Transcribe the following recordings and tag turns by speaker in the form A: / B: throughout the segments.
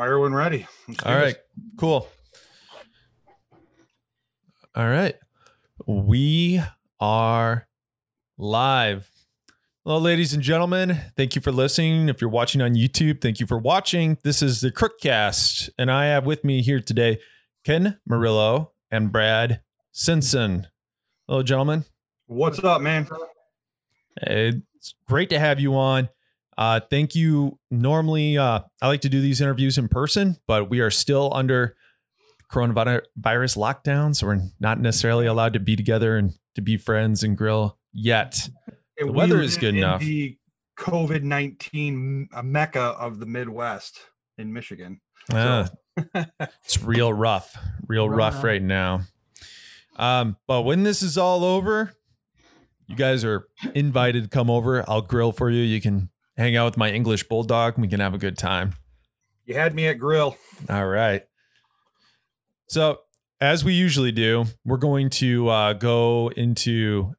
A: fire when ready. Let's do this.
B: cool. All right, we are live. Hello, ladies and gentlemen. Thank you for listening. If you're watching on YouTube, thank you for watching. This is the Crookcast, and I have with me here today Ken Murillo and Brad Stinson. Hello, gentlemen.
A: What's up, man?
B: It's great to have you on. Uh, thank you. Normally, uh, I like to do these interviews in person, but we are still under coronavirus lockdown, so we're not necessarily allowed to be together and to be friends and grill yet.
A: And
B: The weather is good enough.
A: The COVID nineteen mecca of the Midwest in Michigan.
B: Ah, it's real rough, real rough
C: Rough.
B: right now. Um, but when this is all over, you guys are invited to come over. I'll grill for you. You can hang out with my English bulldog. and We can have a good time.
A: You had me at grill.
B: All right. So, as we usually do, we're going to uh, go into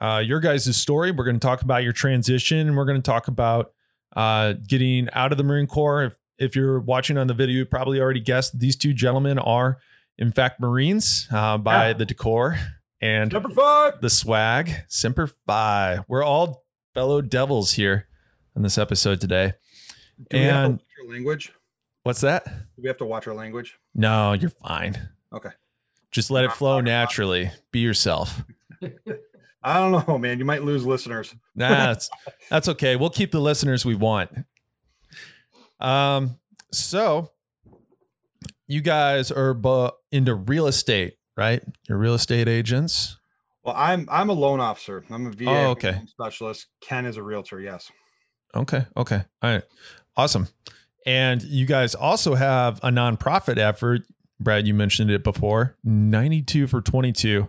B: uh, your guys' story. We're going to talk about your transition, and we're going to talk about uh, getting out of the Marine Corps. If, if you're watching on the video, you probably already guessed these two gentlemen are, in fact, Marines uh, by
A: Yeah.
B: the decor and the swag. Semper Fi. We're all fellow devils here in this episode today.
A: Do we have to
B: And-
A: language?
B: What's that?
A: Do we have to watch our language?
B: No, you're fine.
A: Okay.
B: Just let it flow naturally. Be yourself.
A: I don't know, man. You might lose listeners.
B: Nah, that's that's okay. We'll keep the listeners we want. Um, so you guys are bu- into real estate, right? You're real estate agents.
A: Well, I'm I'm a loan officer. I'm a VA
B: Oh, okay.
A: specialist. Ken is a realtor. Yes.
B: Okay. Okay. All right. Awesome. And you guys also have a nonprofit effort. Brad, you mentioned it before 92 for 22.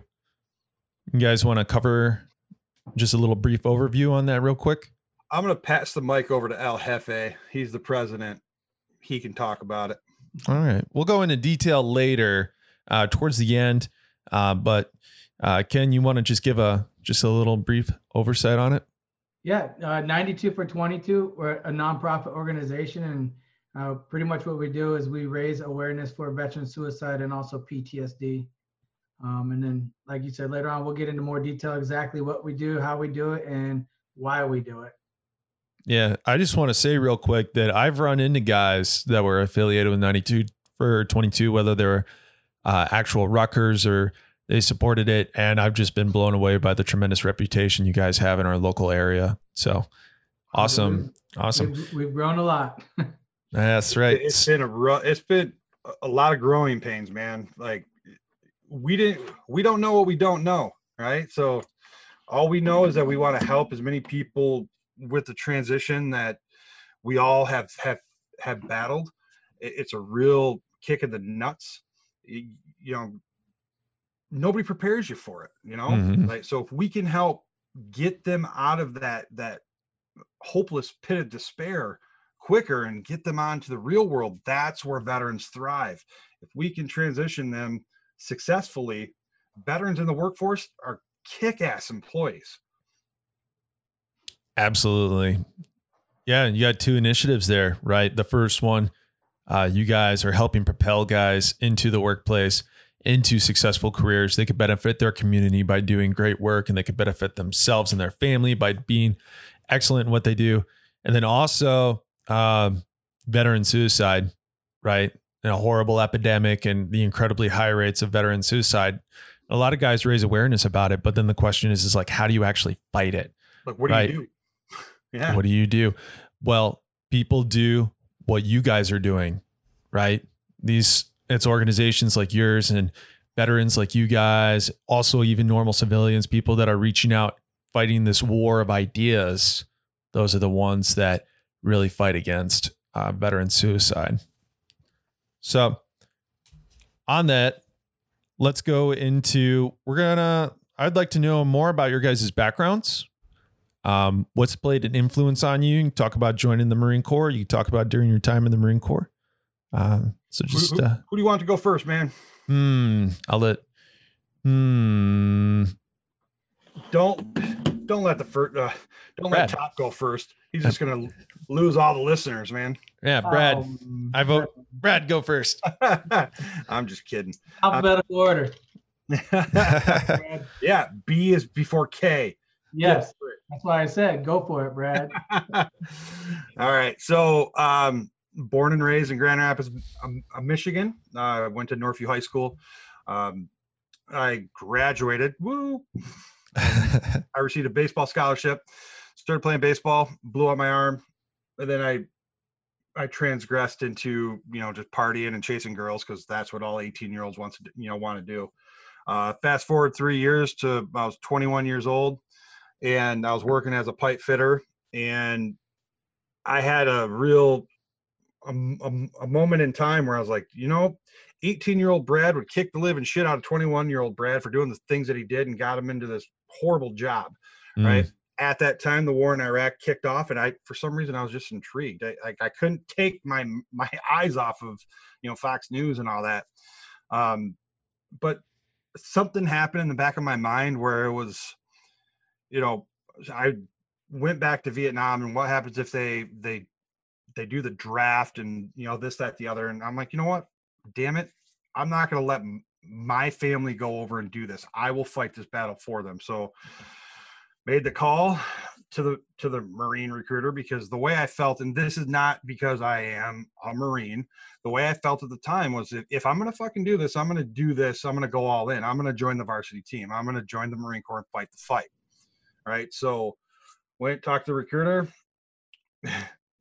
B: You guys want to cover just a little brief overview on that real quick?
A: I'm gonna pass the mic over to Al Jefe. He's the president. He can talk about it.
B: All right. We'll go into detail later uh, towards the end. Uh, but uh, Ken, you want to just give a just a little brief oversight on it?
C: Yeah, uh, 92 for 22. We're a nonprofit organization, and uh, pretty much what we do is we raise awareness for veteran suicide and also PTSD. Um, and then, like you said, later on, we'll get into more detail exactly what we do, how we do it, and why we do it.
B: Yeah, I just want to say real quick that I've run into guys that were affiliated with 92 for 22, whether they're uh, actual Ruckers or they supported it. And I've just been blown away by the tremendous reputation you guys have in our local area. So awesome. Awesome.
C: We've, we've grown a lot.
B: That's right.
A: It's been a ru- it's been a- a lot of growing pains, man. Like we didn't we don't know what we don't know, right? So all we know is that we want to help as many people with the transition that we all have have have battled. It's a real kick in the nuts. You know, nobody prepares you for it, you know?
B: Mhm.
A: Like so if we can help get them out of that that hopeless pit of despair quicker and get them onto the real world that's where veterans thrive if we can transition them successfully veterans in the workforce are kick-ass employees
B: Absolutely. Yeah, you got two initiatives there, right? The first one, uh, you guys are helping propel guys into the workplace, into successful careers. They could benefit their community by doing great work, and they could benefit themselves and their family by being excellent in what they do. And then also, um, veteran suicide, right? And a horrible epidemic and the incredibly high rates of veteran suicide. A lot of guys raise awareness about it, but then the question is, is like, how do you actually fight it?
A: like what do
B: Right.
A: you do yeah
B: What do you do? Well, people do what you guys are doing, right? These it's organizations like yours and veterans like you guys, also even normal civilians, people that are reaching out, fighting this war of ideas. Those are the ones that really fight against uh, veteran suicide. So, on that, let's go into. We're gonna. I'd like to know more about your guys' backgrounds um, what's played an influence on you? You can talk about joining the Marine Corps. You can talk about during your time in the Marine Corps. Um, so just,
A: who-
B: uh,
A: who do you want to go first man
B: hmm, I'll let, hmm,
A: don't don't let the first uh, don't
B: Brad.
A: let top go first he's just gonna lose all the listeners, man.
B: Yeah, Brad.
C: Um,
B: I vote Brad go first.
A: I'm just kidding.
C: Alphabetical order.
A: Yeah, B is before K.
C: Yes, that's why I said go for it, Brad.
A: All right. So, um, born and raised in Grand Rapids, um, uh, Michigan. I uh, went to Northview High School. Um, I graduated. Woo! I received a baseball scholarship. Started playing baseball. Blew out my arm, and then I, I transgressed into you know just partying and chasing girls because that's what all 18 year olds wants to you know want to do. Uh, fast forward three years to I was 21 years old and I was working as a pipe fitter, and I had a real a, a, a moment in time where I was like, you know, 18 year old Brad would kick the living shit out of 21 year old Brad for doing the things that he did and got him into this horrible job, mm. right? At that time, the war in Iraq kicked off, and I, for some reason, I was just intrigued. I, I, I couldn't take my my eyes off of, you know, Fox News and all that. Um, but something happened in the back of my mind where it was you know, I went back to Vietnam and what happens if they they they do the draft and you know this that the other and I'm like, you know what? Damn it. I'm not going to let my family go over and do this. I will fight this battle for them. So made the call to the to the marine recruiter because the way I felt and this is not because I am a marine the way I felt at the time was if, if I'm gonna fucking do this I'm gonna do this I'm gonna go all in I'm gonna join the varsity team I'm gonna join the Marine Corps and fight the fight right? So went talked to the recruiter.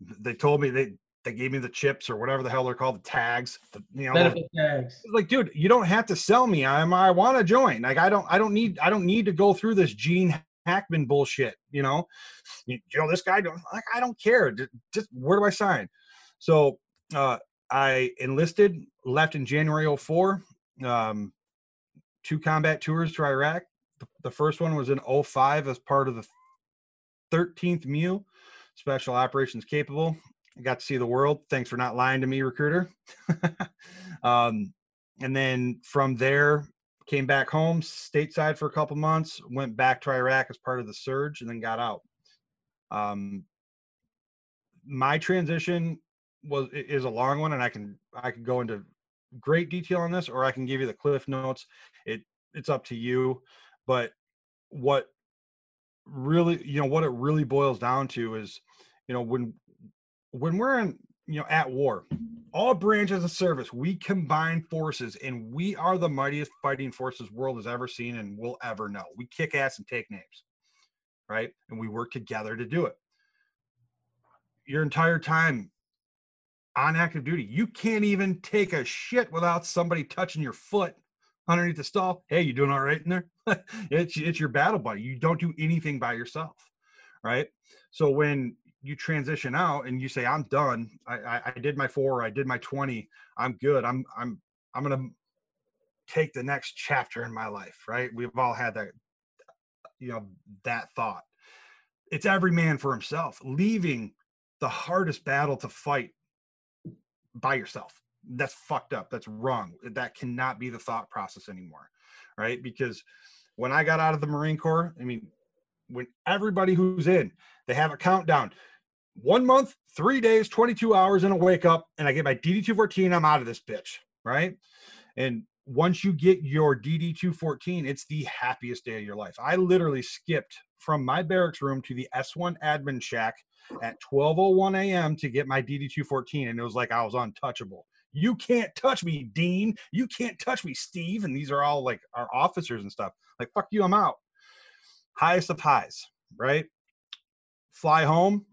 A: They told me they they gave me the chips or whatever the hell they're called, the tags. The, you know,
C: benefit tags.
A: Like, dude, you don't have to sell me. I'm I want to join. Like, I don't I don't need I don't need to go through this Gene Hackman bullshit. You know, you, you know this guy like I don't care. Just, where do I sign? So uh, I enlisted, left in January 04. Um, two combat tours to Iraq the first one was in 05 as part of the 13th MEU, Special Operations Capable. I got to see the world. Thanks for not lying to me, recruiter. um, and then from there, came back home stateside for a couple months, went back to Iraq as part of the surge, and then got out. Um, my transition was is a long one, and I can I can go into great detail on this, or I can give you the cliff notes. It it's up to you. But what really, you know, what it really boils down to is, you know, when when we're in, you know, at war, all branches of service, we combine forces and we are the mightiest fighting forces world has ever seen and will ever know. We kick ass and take names. Right. And we work together to do it. Your entire time on active duty, you can't even take a shit without somebody touching your foot underneath the stall. Hey, you doing all right in there? it's it's your battle buddy. You don't do anything by yourself, right? So when you transition out and you say, "I'm done. I, I, I did my four. I did my twenty. I'm good. I'm I'm I'm gonna take the next chapter in my life." Right? We've all had that, you know, that thought. It's every man for himself, leaving the hardest battle to fight by yourself that's fucked up that's wrong that cannot be the thought process anymore right? Because when i got out of the marine corps i mean when everybody who's in they have a countdown one month three days 22 hours and a wake up and i get my dd214 i'm out of this bitch right? And once you get your dd214 it's the happiest day of your life. I literally skipped from my barracks room to the s1 admin shack at 12:01 a.m. to get my DD214 and it was like I was untouchable you can't touch me, Dean. You can't touch me, Steve. And these are all like our officers and stuff. Like, fuck you, I'm out. Highest of highs, right? Fly home.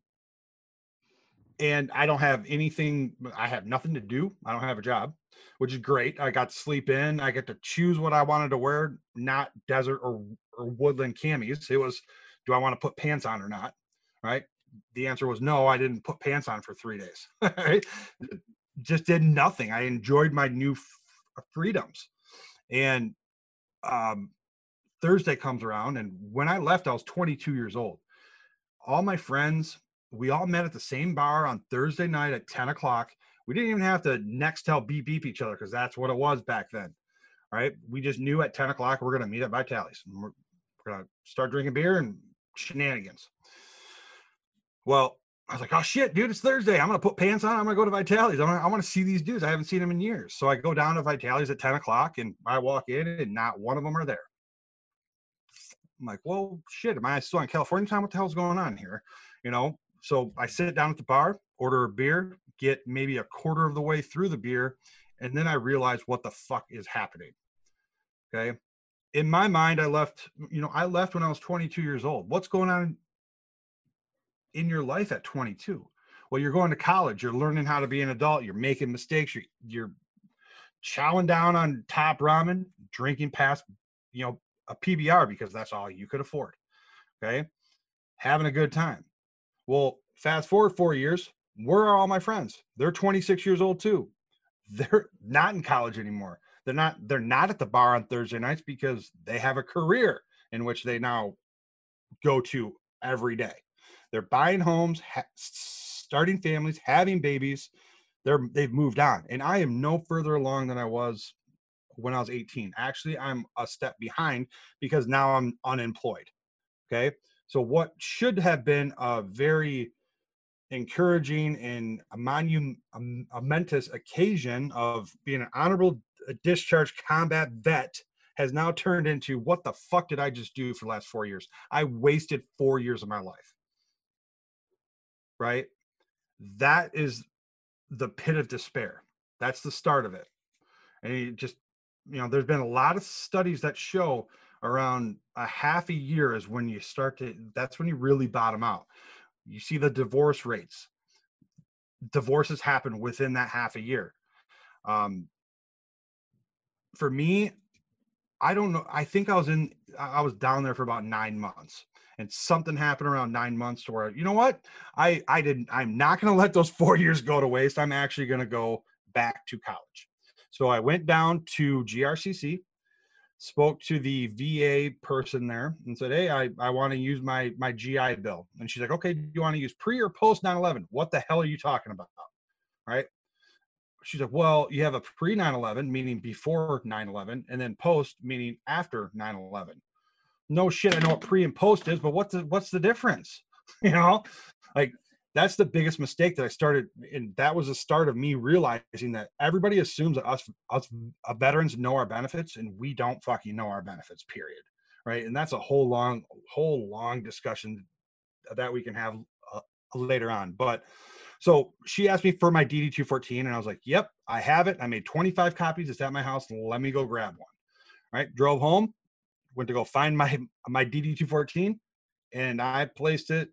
A: And I don't have anything, I have nothing to do. I don't have a job, which is great. I got to sleep in. I get to choose what I wanted to wear, not desert or, or woodland camis. It was, do I want to put pants on or not? Right the answer was no i didn't put pants on for three days right just did nothing. I enjoyed my new f- uh, freedoms. And um, Thursday comes around, and when I left, I was 22 years old. All my friends, we all met at the same bar on Thursday night at 10 o'clock. We didn't even have to next tell beep beep each other because that's what it was back then. Right? We just knew at 10 o'clock we're going to meet at Vitali's. We're, we're going to start drinking beer and shenanigans. Well, I was like, oh shit, dude, it's Thursday. I'm gonna put pants on. I'm gonna go to Vitali's. I'm gonna, I want to see these dudes. I haven't seen them in years. So I go down to Vitali's at 10 o'clock and I walk in and not one of them are there. I'm like, well, shit, am I still on California time? What the hell's going on here? You know, so I sit down at the bar, order a beer, get maybe a quarter of the way through the beer, and then I realize what the fuck is happening. Okay. In my mind, I left, you know, I left when I was 22 years old. What's going on in your life at 22? Well, you're going to college, you're learning how to be an adult, you're making mistakes, you're, you're chowing down on top ramen, drinking past, you know, a PBR because that's all you could afford. Okay. Having a good time. Well, fast forward four years, where are all my friends? They're 26 years old too. They're not in college anymore. They're not, they're not at the bar on Thursday nights because they have a career in which they now go to every day. They're buying homes, ha- starting families, having babies. They're they've moved on, and I am no further along than I was when I was 18. Actually, I'm a step behind because now I'm unemployed. Okay. So, what should have been a very encouraging and a, monu- um, a momentous occasion of being an honorable discharge combat vet has now turned into what the fuck did I just do for the last four years? I wasted four years of my life. Right? That is the pit of despair. That's the start of it. And you just you know, there's been a lot of studies that show around a half a year is when you start to, that's when you really bottom out. You see the divorce rates. Divorces happen within that half a year. Um, for me, I don't know. I think I was in, I was down there for about nine months and something happened around nine months to where, you know what? I, I didn't, I'm not going to let those four years go to waste. I'm actually going to go back to college. So I went down to GRCC, spoke to the VA person there and said, Hey, I, I want to use my, my GI Bill. And she's like, okay, do you want to use pre or post 9-11? What the hell are you talking about? Right. She's like, well, you have a pre 9-11, meaning before 9-11, and then post, meaning after 9-11. No shit, I know what pre and post is, but what's the, what's the difference? You know, like that's the biggest mistake that I started, and that was the start of me realizing that everybody assumes that us us uh, veterans know our benefits, and we don't fucking know our benefits. Period. Right, and that's a whole long, whole long discussion that we can have uh, later on. But so she asked me for my DD two fourteen, and I was like, "Yep, I have it. I made twenty five copies. It's at my house. Let me go grab one." Right, drove home, went to go find my my DD two fourteen, and I placed it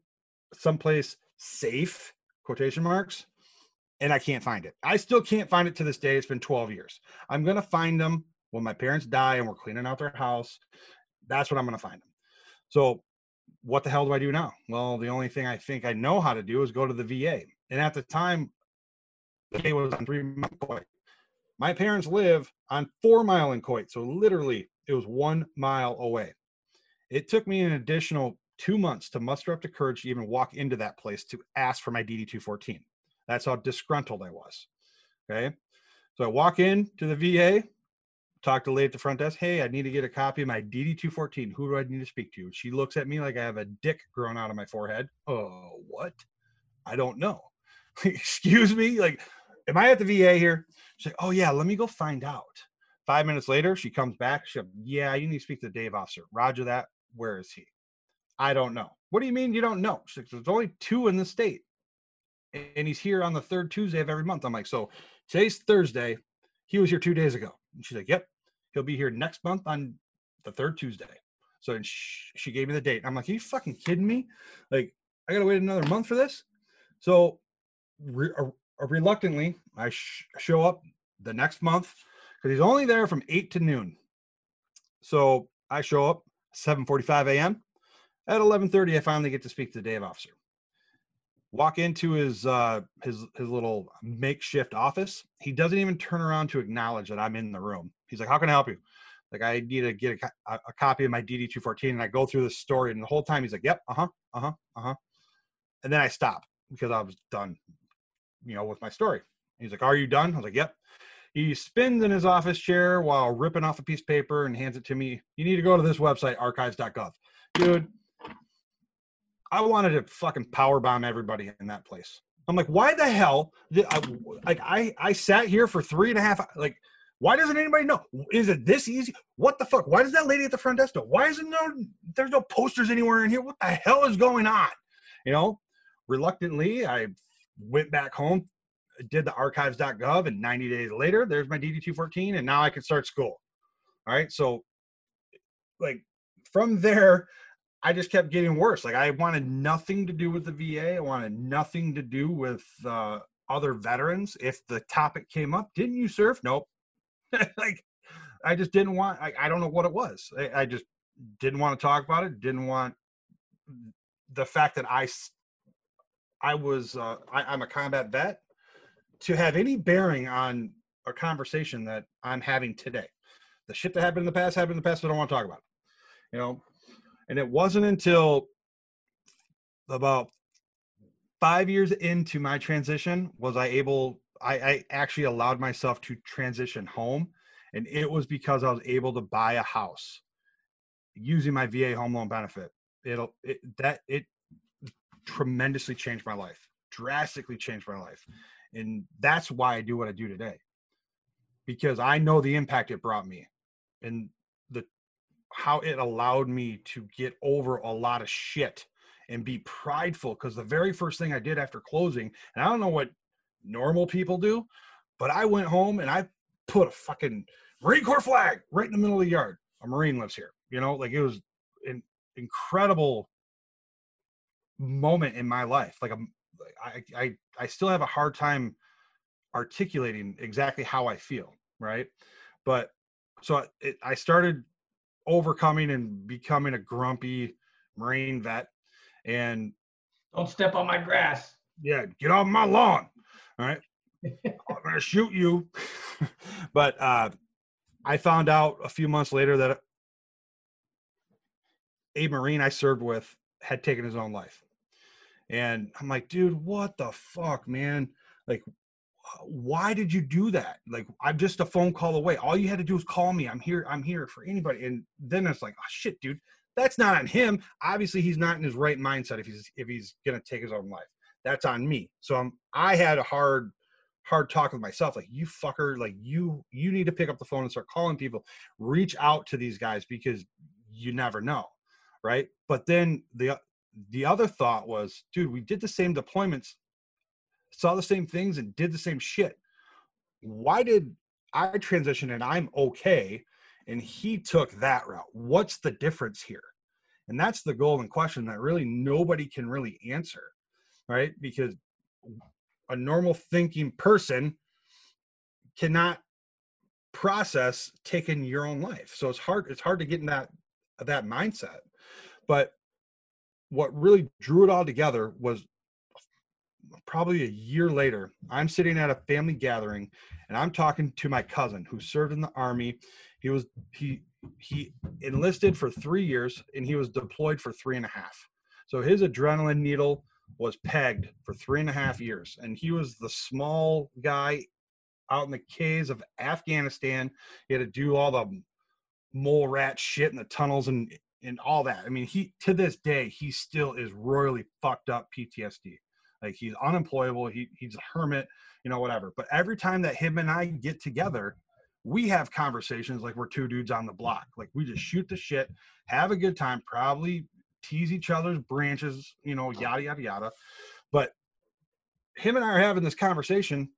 A: someplace safe quotation marks and I can't find it. I still can't find it to this day. It's been 12 years. I'm to find them when my parents die and we're cleaning out their house. That's what I'm to find them. So, what the hell do I do now? Well, the only thing I think I know how to do is go to the VA. And at the time, the VA was on three mile Coit. My parents live on four mile in Coit. So, literally, it was one mile away. It took me an additional two months to muster up the courage to even walk into that place to ask for my DD 214. That's how disgruntled I was. Okay. So I walk in to the VA, talk to the lady at the front desk. Hey, I need to get a copy of my DD 214. Who do I need to speak to? She looks at me like I have a dick growing out of my forehead. Oh, what? I don't know. Excuse me. Like, am I at the VA here? She's like, oh, yeah, let me go find out. Five minutes later, she comes back. She, yeah, you need to speak to the Dave officer. Roger that. Where is he? I don't know. What do you mean you don't know? There's only two in the state. And he's here on the third Tuesday of every month. I'm like, so today's Thursday. He was here two days ago. And she's like, yep, he'll be here next month on the third Tuesday. So she gave me the date. I'm like, are you fucking kidding me? Like, I got to wait another month for this? So re- uh, reluctantly, I sh- show up the next month because he's only there from 8 to noon. So I show up 7.45 a.m. At 11:30, I finally get to speak to the Dave officer. Walk into his uh, his his little makeshift office. He doesn't even turn around to acknowledge that I'm in the room. He's like, "How can I help you?" Like, I need to get a, a copy of my DD 214, and I go through the story, and the whole time he's like, "Yep, uh huh, uh huh, uh huh," and then I stop because I was done, you know, with my story. He's like, "Are you done?" I was like, "Yep." He spins in his office chair while ripping off a piece of paper and hands it to me. You need to go to this website, archives.gov. Dude, I wanted to fucking power bomb everybody in that place. I'm like, why the hell? Did I, like, I I sat here for three and a half. Like, why doesn't anybody know? Is it this easy? What the fuck? Why does that lady at the front desk know? Why isn't no? There's no posters anywhere in here. What the hell is going on? You know, reluctantly, I went back home, did the archives.gov, and 90 days later, there's my DD 214, and now I can start school. All right, so like from there, I just kept getting worse. Like I wanted nothing to do with the VA. I wanted nothing to do with uh, other veterans. If the topic came up, didn't you serve? Nope. like I just didn't want. I, I don't know what it was. I, I just didn't want to talk about it. Didn't want the fact that I I was uh, I, I'm a combat vet to have any bearing on a conversation that I'm having today. The shit that happened in the past happened in the past. So I don't want to talk about it. You know, and it wasn't until about five years into my transition was I able, I, I actually allowed myself to transition home. And it was because I was able to buy a house using my VA home loan benefit. It'll, it, that, it tremendously changed my life, drastically changed my life. And that's why I do what I do today because I know the impact it brought me and the how it allowed me to get over a lot of shit and be prideful because the very first thing I did after closing, and I don't know what normal people do, but I went home and I put a fucking Marine Corps flag right in the middle of the yard. A Marine lives here, you know, like it was an incredible moment in my life. Like I'm, I, I, I still have a hard time articulating exactly how I feel, right? But so it, I started overcoming and becoming a grumpy Marine vet. And
C: don't step on my grass.
A: Yeah, get off my lawn. All right. I'm gonna shoot you. but uh, I found out a few months later that a Marine I served with had taken his own life. And I'm like, dude, what the fuck, man? Like, why did you do that? Like, I'm just a phone call away. All you had to do was call me. I'm here. I'm here for anybody. And then it's like, oh shit, dude, that's not on him. Obviously, he's not in his right mindset if he's if he's gonna take his own life. That's on me. So I'm I had a hard hard talk with myself like you fucker like you you need to pick up the phone and start calling people reach out to these guys because you never know right but then the the other thought was dude we did the same deployments saw the same things and did the same shit. Why did I transition and I'm okay and he took that route? What's the difference here? And that's the golden question that really nobody can really answer, right? Because a normal thinking person cannot process taking your own life. So it's hard it's hard to get in that that mindset. But what really drew it all together was probably a year later, I'm sitting at a family gathering and I'm talking to my cousin who served in the army. He was he he enlisted for three years and he was deployed for three and a half. So his adrenaline needle was pegged for three and a half years. And he was the small guy out in the caves of Afghanistan. He had to do all the mole rat shit in the tunnels and and all that. I mean, he to this day he still is royally fucked up PTSD. Like he's unemployable. He he's a hermit, you know, whatever. But every time that him and I get together, we have conversations like we're two dudes on the block. Like we just shoot the shit, have a good time, probably tease each other's branches, you know, yada yada yada. But him and I are having this conversation.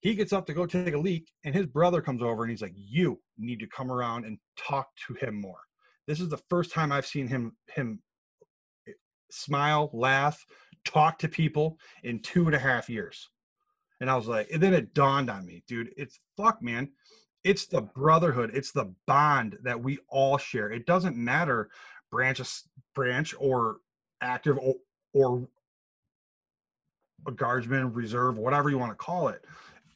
A: He gets up to go take a leak, and his brother comes over and he's like, "You need to come around and talk to him more." This is the first time I've seen him him eh, smile, laugh, talk to people in two and a half years. And I was like, and then it dawned on me, dude, it's fuck, man. It's the brotherhood, it's the bond that we all share. It doesn't matter branch branch or active or, or a guardsman, reserve, whatever you want to call it.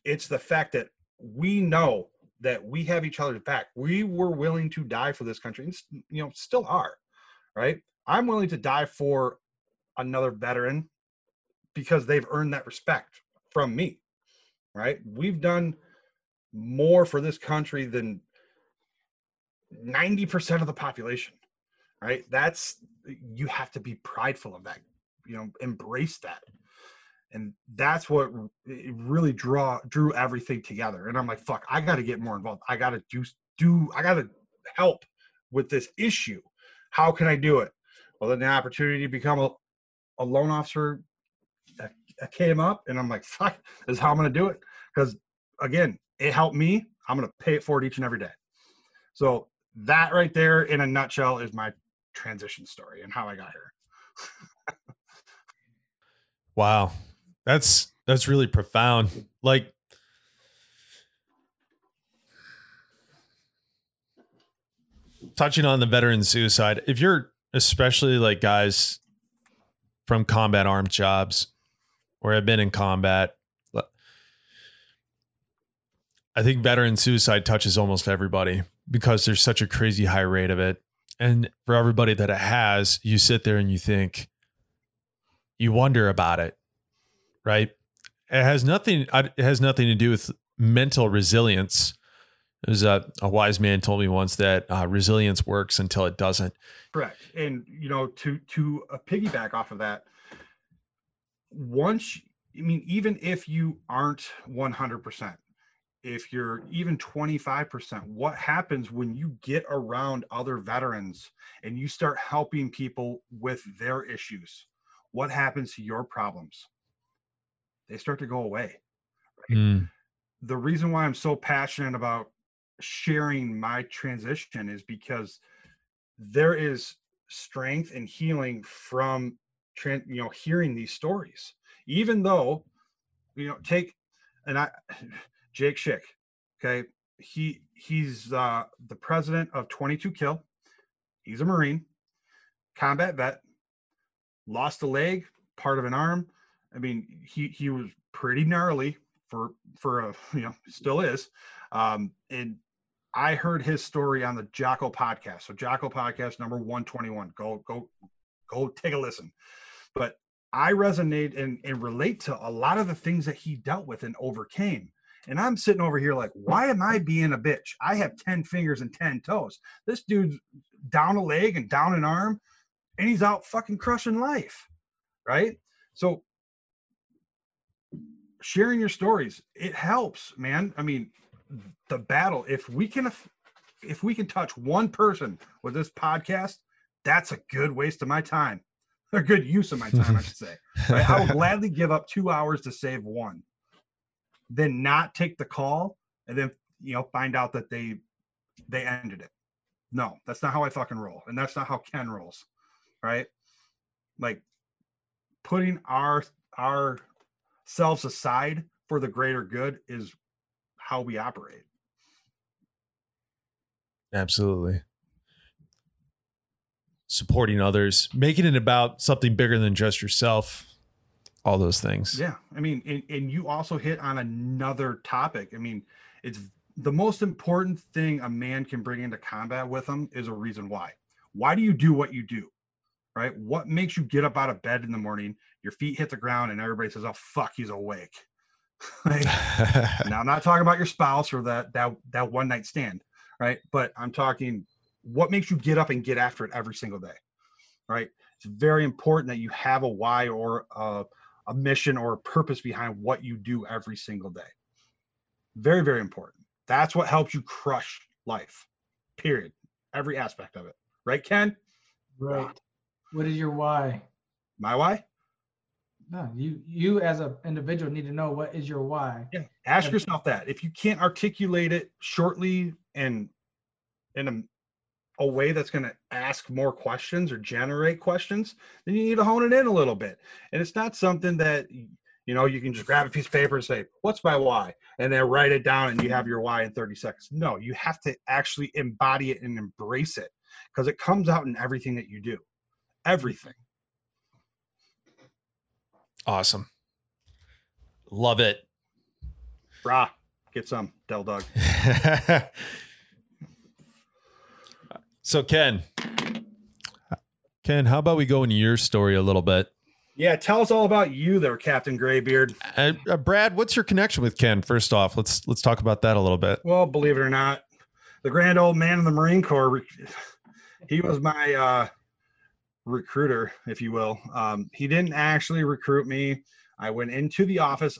A: It's the fact that we know that we have each other's back. We were willing to die for this country, and you know, still are, right? I'm willing to die for another veteran because they've earned that respect from me right we've done more for this country than 90% of the population right that's you have to be prideful of that you know embrace that and that's what really draw drew everything together and i'm like fuck i got to get more involved. I got to do do i got to help with this issue. How can i do it? Well then the opportunity to become a, a loan officer uh, uh, came up and i'm like fuck this is how i'm going to do it. Because again it helped me i'm going to pay it forward each and every day. So that right there in a nutshell is my transition story and how i got here.
B: Wow that's that's really profound. Like touching on the veteran suicide, if you're especially like guys from combat armed jobs or have been in combat, I think veteran suicide touches almost everybody because there's such a crazy high rate of it. And for everybody that it has, you sit there and you think, you wonder about it right? It has nothing. It has nothing to do with mental resilience. There's a, a wise man told me once that uh, resilience works until it doesn't.
A: Correct. And you know, to to uh, piggyback off of that, once I mean, even if you aren't 100 percent, if you're even 25%, what happens when you get around other veterans and you start helping people with their issues? What happens to your problems? They start to go away. Right? Mm. The reason why I'm so passionate about sharing my transition is because there is strength and healing from you know hearing these stories even though you know take and i jake schick okay he he's uh the president of 22 kill he's a marine combat vet lost a leg part of an arm I mean, he he was pretty gnarly for for a you know still is, um, and I heard his story on the Jocko podcast. So Jocko podcast number one twenty one. Go go go take a listen. But I resonate and, and relate to a lot of the things that he dealt with and overcame. And I'm sitting over here like, why am I being a bitch? I have 10 fingers and 10 toes. This dude's down a leg and down an arm, and he's out fucking crushing life. Right. So sharing your stories it helps man. I mean the battle if we can if we can touch one person with this podcast that's a good waste of my time a good use of my time i should say. Right? i will gladly give up two hours to save one then not take the call and then you know find out that they they ended it. No that's not how i fucking roll and that's not how ken rolls right? Like putting our our selves aside for the greater good is how we operate.
B: Absolutely. Supporting others, making it about something bigger than just yourself, all those things.
A: Yeah. I mean, and, and you also hit on another topic. I mean, it's the most important thing a man can bring into combat with him is a reason why. Why do you do what you do? Right? What makes you get up out of bed in the morning your feet hit the ground and everybody says, "Oh fuck, he's awake." like, now I'm not talking about your spouse or that that that one night stand, right? But I'm talking what makes you get up and get after it every single day, right? It's very important that you have a why or a, a mission or a purpose behind what you do every single day. Very very important. That's what helps you crush life. Period. Every aspect of it. Right, Ken?
C: Right. What is your why?
A: My why?
C: No, you you as an individual need to know what is your why.
A: Yeah. Ask and, yourself that. If you can't articulate it shortly and in a, a way that's going to ask more questions or generate questions, then you need to hone it in a little bit. And it's not something that you know you can just grab a piece of paper and say, "What's my why?" and then write it down and you have your why in 30 seconds. No, you have to actually embody it and embrace it because it comes out in everything that you do. Everything.
B: Awesome. Love it.
A: Brah, get some Devil Dog.
B: so Ken, Ken, how about we go into your story a little bit?
A: Yeah, tell us all about you there, Captain Graybeard.
B: Uh, uh, Brad, what's your connection with Ken? First off, let's let's talk about that a little bit.
A: Well, believe it or not, the grand old man in the Marine Corps, he was my uh recruiter, if you will. Um, he didn't actually recruit me. I went into the office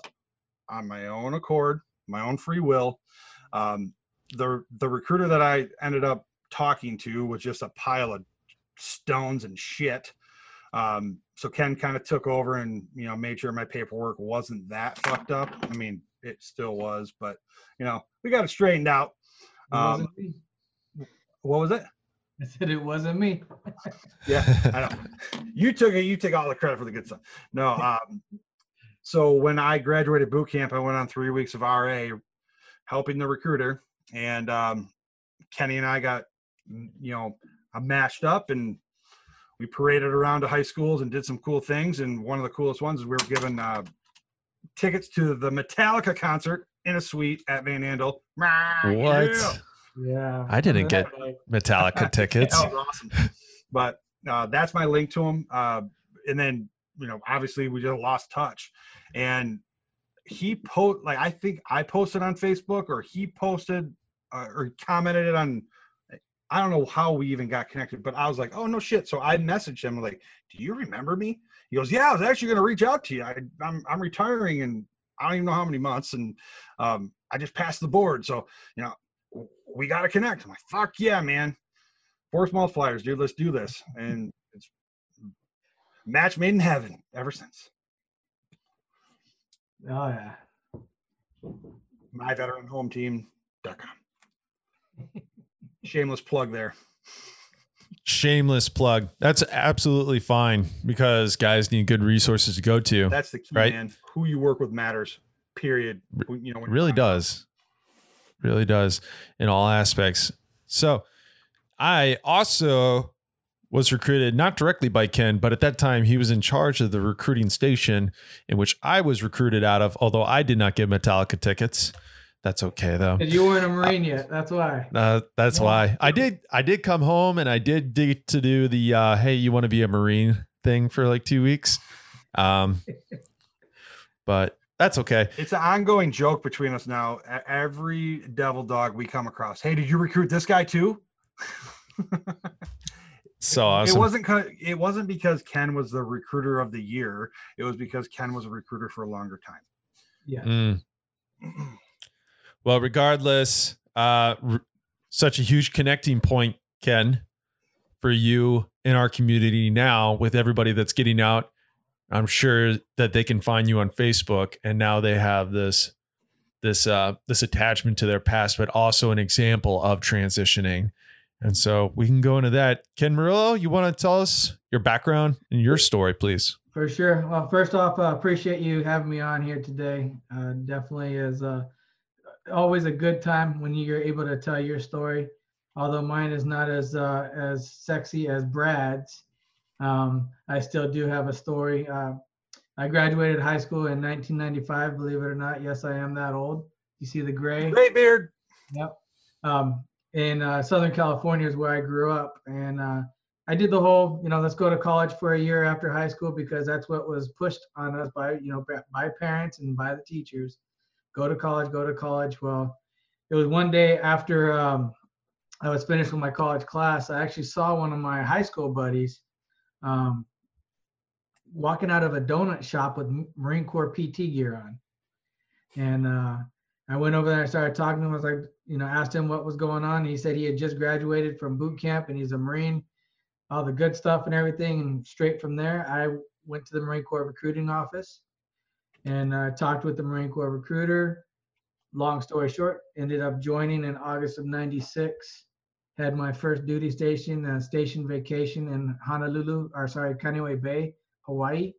A: on my own accord, my own free will. Um, the the recruiter that I ended up talking to was just a pile of stones and shit. Um, so Ken kind of took over and you know made sure my paperwork wasn't that fucked up. I mean, it still was, but you know we got it straightened out. Um, what was it?
C: I said it wasn't me.
A: Yeah, I know. You took it. You take all the credit for the good stuff. No. Um, so when I graduated boot camp, I went on three weeks of RA, helping the recruiter, and um, Kenny and I got, mm, you know, uh, matched up, and we paraded around to high schools and did some cool things. And one of the coolest ones is we were given uh, tickets to the Metallica concert in a suite at Van Andel.
B: What?
A: Yeah.
C: Yeah.
B: I didn't get Metallica tickets.
A: That was awesome. But uh, that's my link to him. Uh, and then, you know, obviously we just lost touch. And he post like I think I posted on Facebook or he posted uh, or commented it on. I don't know how we even got connected, but I was like, oh no shit. So I messaged him like, do you remember me? He goes, yeah, I was actually going to reach out to you. I, I'm I'm retiring and I don't even know how many months, and um, I just passed the board. So you know, we got to connect. I'm like, fuck yeah, man. Force multipliers, dude. Let's do this. And it's match made in heaven ever since.
C: Oh yeah.
A: MyVeteranHomeTeam.com. Shameless plug there.
B: Shameless plug. That's absolutely fine because guys need good resources to go to.
A: That's the key,
B: Right.
A: man. Who you work with matters. Period. You know, when
B: It really
A: talking-
B: does. Really does in all aspects. So I also was recruited not directly by Ken, but at that time he was in charge of the recruiting station in which I was recruited out of, although I did not get Metallica tickets. That's okay though.
C: You weren't a Marine yet. That's why.
B: Uh, that's
C: Yeah.
B: why I did. I did come home and I did dig to do the uh, "Hey, you want to be a Marine" thing for like two weeks. Um, but that's okay.
A: It's an ongoing joke between us now. Every devil dog we come across. Hey, did you recruit this guy too?
B: So
A: It
B: awesome.
A: wasn't. It wasn't because Ken was the recruiter of the year. It was because Ken was a recruiter for a longer time.
C: Yeah.
B: Mm. Well, regardless, uh, r- such a huge connecting point, Ken, for you in our community now with everybody that's getting out. I'm sure that they can find you on Facebook, and now they have this this uh, this attachment to their past, but also an example of transitioning. And so we can go into that. Ken Murillo, you want to tell us your background and your story, please?
C: For sure. Well, first off, uh, appreciate you having me on here today. Uh, definitely is uh, always a good time when you're able to tell your story. Although mine is not as uh, as sexy as Brad's, um, I still do have a story. Uh, I graduated high school in 1995. Believe it or not, yes, I am that old. You see the gray.
A: Great beard.
C: Yep. Um, in uh, Southern California is where I grew up, and uh, I did the whole, you know, let's go to college for a year after high school because that's what was pushed on us by, you know, by- by parents and by the teachers. Go to college, go to college. Well, it was one day after um, I was finished with my college class, I actually saw one of my high school buddies um, walking out of a donut shop with Marine Corps PT gear on, and uh, I went over there and started talking to him. I was like, you know, asked him what was going on. He said he had just graduated from boot camp and he's a Marine, all the good stuff and everything. And straight from there, I went to the Marine Corps recruiting office and uh, talked with the Marine Corps recruiter. Long story short, ended up joining in August of 96. Had my first duty station, uh, station vacation in Honolulu, or sorry, Kaneohe Bay, Hawaii.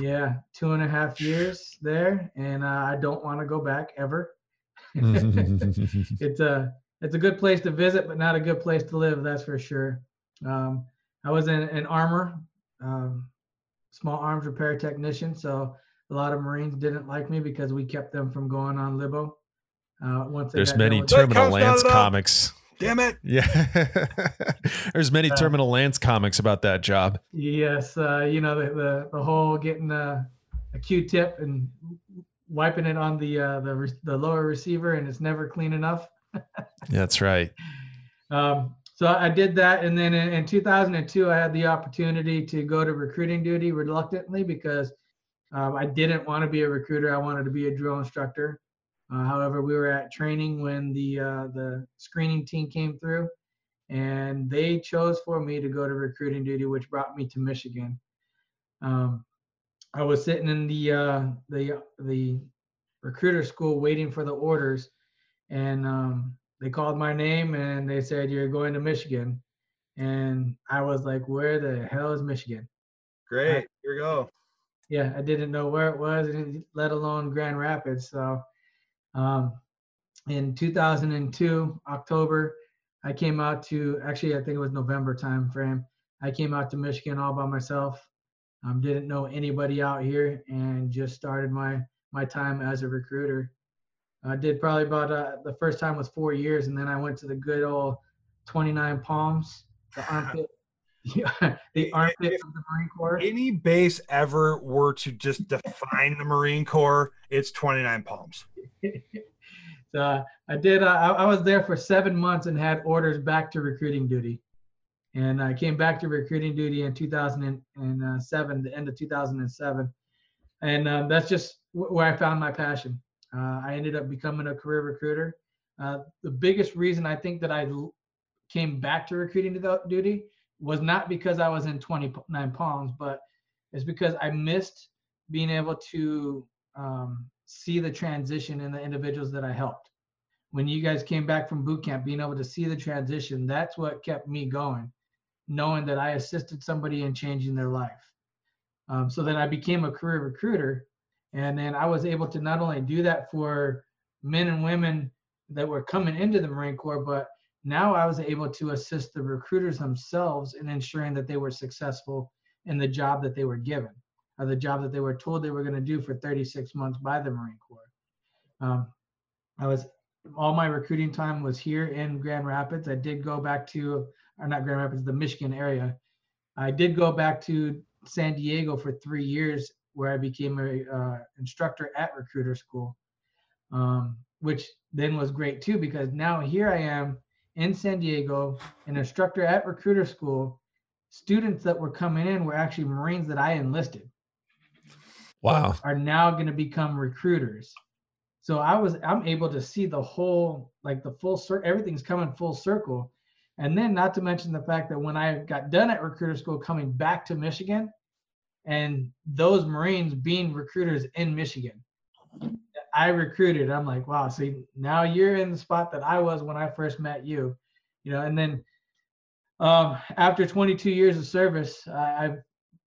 C: Yeah, two and a half years there, and uh, I don't want to go back ever. it's a it's a good place to visit, but not a good place to live. That's for sure. Um, I was in an armor, um, small arms repair technician, so a lot of Marines didn't like me because we kept them from going on libo. Uh, once they
B: many
C: done with-
A: Ter-
B: Terminal Lance
A: got up.
B: comics.
A: Damn it.
B: Yeah. There's many
C: Uh,
B: Terminal Lance comics about that job.
C: Yes, uh, you know the the, the whole getting a, a Q-tip and wiping it on the uh, the re- the lower receiver, and it's never clean enough.
B: That's right.
C: Um, so I did that, and then in, in 2002, I had the opportunity to go to recruiting duty reluctantly because um, I didn't want to be a recruiter. I wanted to be a drill instructor. Uh, however, we were at training when the uh, the screening team came through, and they chose for me to go to recruiting duty, which brought me to Michigan. Um, I was sitting in the uh, the the recruiter school waiting for the orders, and um, they called my name and they said you're going to Michigan, and I was like, where the hell is Michigan?
A: Great. I, Here we go.
C: Yeah, I didn't know where it was, let alone Grand Rapids. So, um, in 2002 October, I came out to actually I think it was November time frame. I came out to Michigan all by myself. Um, didn't know anybody out here and just started my my time as a recruiter. I did probably about uh, the first time was four years, and then I went to the good old 29 Palms, the armpit, the armpit if, of the Marine Corps.
A: Any base ever were to just define the Marine Corps, it's 29 Palms.
C: so I did. Uh, I, I was there for seven months and had orders back to recruiting duty, and I came back to recruiting duty in 2007, the end of 2007, and um, that's just where I found my passion. Uh, I ended up becoming a career recruiter. Uh, the biggest reason I think that I came back to recruiting duty was not because I was in 29 Palms, but it's because I missed being able to um, see the transition in the individuals that I helped. When you guys came back from boot camp, being able to see the transition, that's what kept me going, knowing that I assisted somebody in changing their life. Um, so then I became a career recruiter and then I was able to not only do that for men and women that were coming into the Marine Corps, but now I was able to assist the recruiters themselves in ensuring that they were successful in the job that they were given, or the job that they were told they were going to do for 36 months by the Marine Corps. Um, I was all my recruiting time was here in Grand Rapids. I did go back to, or not Grand Rapids, the Michigan area. I did go back to San Diego for three years where I became a uh, instructor at recruiter school, um, which then was great too because now here I am in San Diego, an instructor at recruiter school. Students that were coming in were actually Marines that I enlisted.
B: Wow.
C: Are now going to become recruiters. So I was I'm able to see the whole like the full circle everything's coming full circle. And then not to mention the fact that when I got done at recruiter school coming back to Michigan, and those Marines being recruiters in Michigan. I recruited. I'm like, wow, see, now you're in the spot that I was when I first met you, you know. And then um, after 22 years of service, I, I,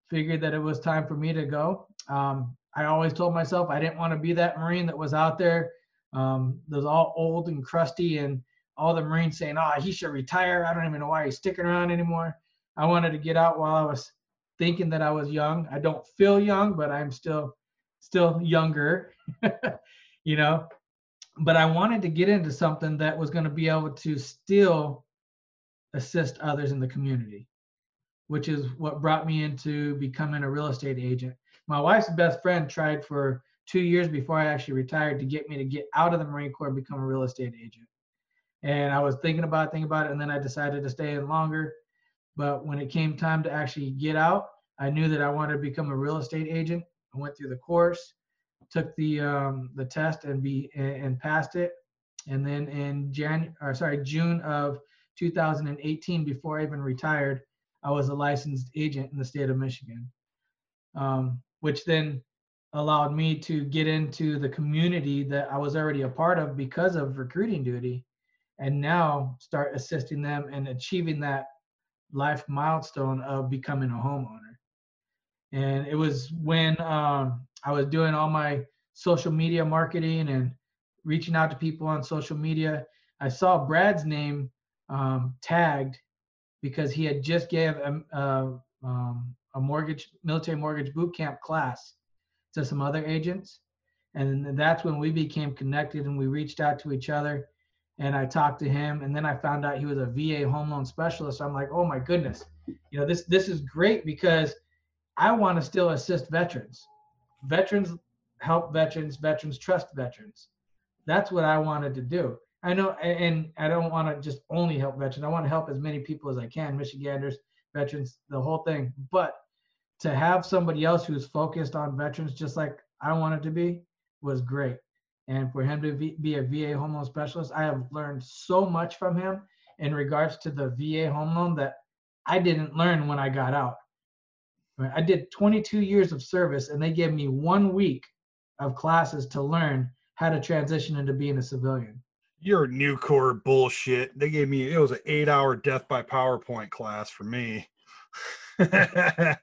C: figured that it was time for me to go. Um, I always told myself I didn't want to be that Marine that was out there, um, all old and crusty, and all the Marines saying, "Oh, he should retire." I don't even know why he's sticking around anymore. I wanted to get out while I was thinking that I was young. I don't feel young, but I'm still still younger, you know. But I wanted to get into something that was going to be able to still assist others in the community, which is what brought me into becoming a real estate agent. My wife's best friend tried for two years before I actually retired to get me to get out of the Marine Corps and become a real estate agent. And I was thinking about it, thinking about it, and then I decided to stay in longer. But when it came time to actually get out, I knew that I wanted to become a real estate agent. I went through the course, took the um, the test, and be and passed it. And then in Jan, or sorry, June of 2018, before I even retired, I was a licensed agent in the state of Michigan, um, which then allowed me to get into the community that I was already a part of because of recruiting duty, and now start assisting them in achieving that life milestone of becoming a homeowner. And it was when um, I was doing all my social media marketing and reaching out to people on social media. I saw Brad's name um, tagged because he had just gave a, a, um, a mortgage military mortgage boot camp class to some other agents and that's when we became connected and we reached out to each other and i talked to him and then i found out he was a va home loan specialist i'm like oh my goodness you know this this is great because I want to still assist veterans. Veterans help veterans, veterans trust veterans. That's what I wanted to do. I know, and I don't want to just only help veterans. I want to help as many people as I can, Michiganders, veterans, the whole thing. But to have somebody else who's focused on veterans, just like I wanted to be, was great. And for him to be, a VA home loan specialist, I have learned so much from him in regards to the VA home loan that I didn't learn when I got out. Right, I did 22 years of service, and they gave me one week of classes to learn how to transition into being a civilian.
A: You're new core bullshit. They gave me it was an eight hour death by PowerPoint class for me.
C: You know,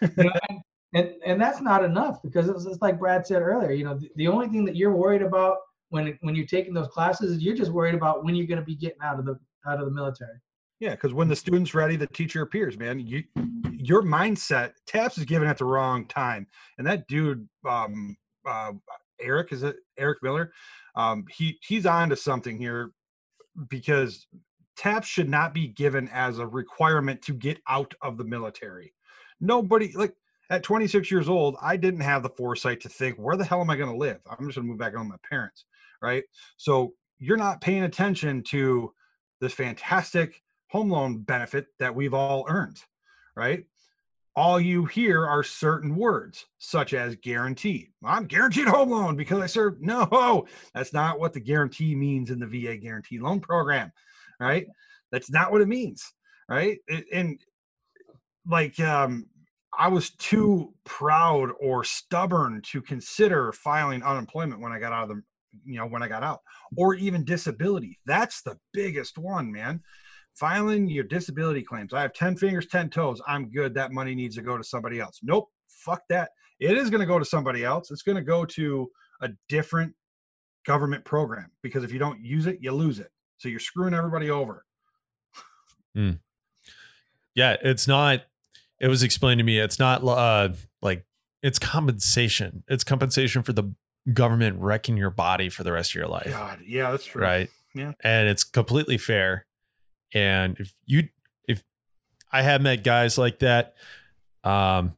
C: and, and and that's not enough because it's, it's like Brad said earlier. You know, the, the only thing that you're worried about when when you're taking those classes is you're just worried about when you're going to be getting out of the out of the military.
A: Yeah, because when the student's ready, the teacher appears, man. You your mindset, Taps is given at the wrong time. And that dude, um, uh, Eric, is it Eric Miller? Um, he he's on to something here because taps should not be given as a requirement to get out of the military. Nobody like at 26 years old, I didn't have the foresight to think, where the hell am I going to live? I'm just going to move back home with my parents, right? So you're not paying attention to this fantastic home loan benefit that we've all earned, right? All you hear are certain words, such as guaranteed. I'm guaranteed home loan because I served. No, that's not what the guarantee means in the VA guarantee loan program, right? That's not what it means, right? And like, um, I was too proud or stubborn to consider filing unemployment when I got out of the, you know, when I got out, or even disability. That's the biggest one, man. Filing your disability claims. I have 10 fingers, 10 toes. I'm good. That money needs to go to somebody else. Nope. Fuck that. It is going to go to somebody else. It's going to go to a different government program because if you don't use it, you lose it. So you're screwing everybody over.
B: Yeah, it's not. It was explained to me. It's not uh like it's compensation. It's compensation for the government wrecking your body for the rest of your life,
A: God, yeah, that's true.
B: right?
A: Yeah.
B: and it's completely fair. And if you, if I have met guys like that, um,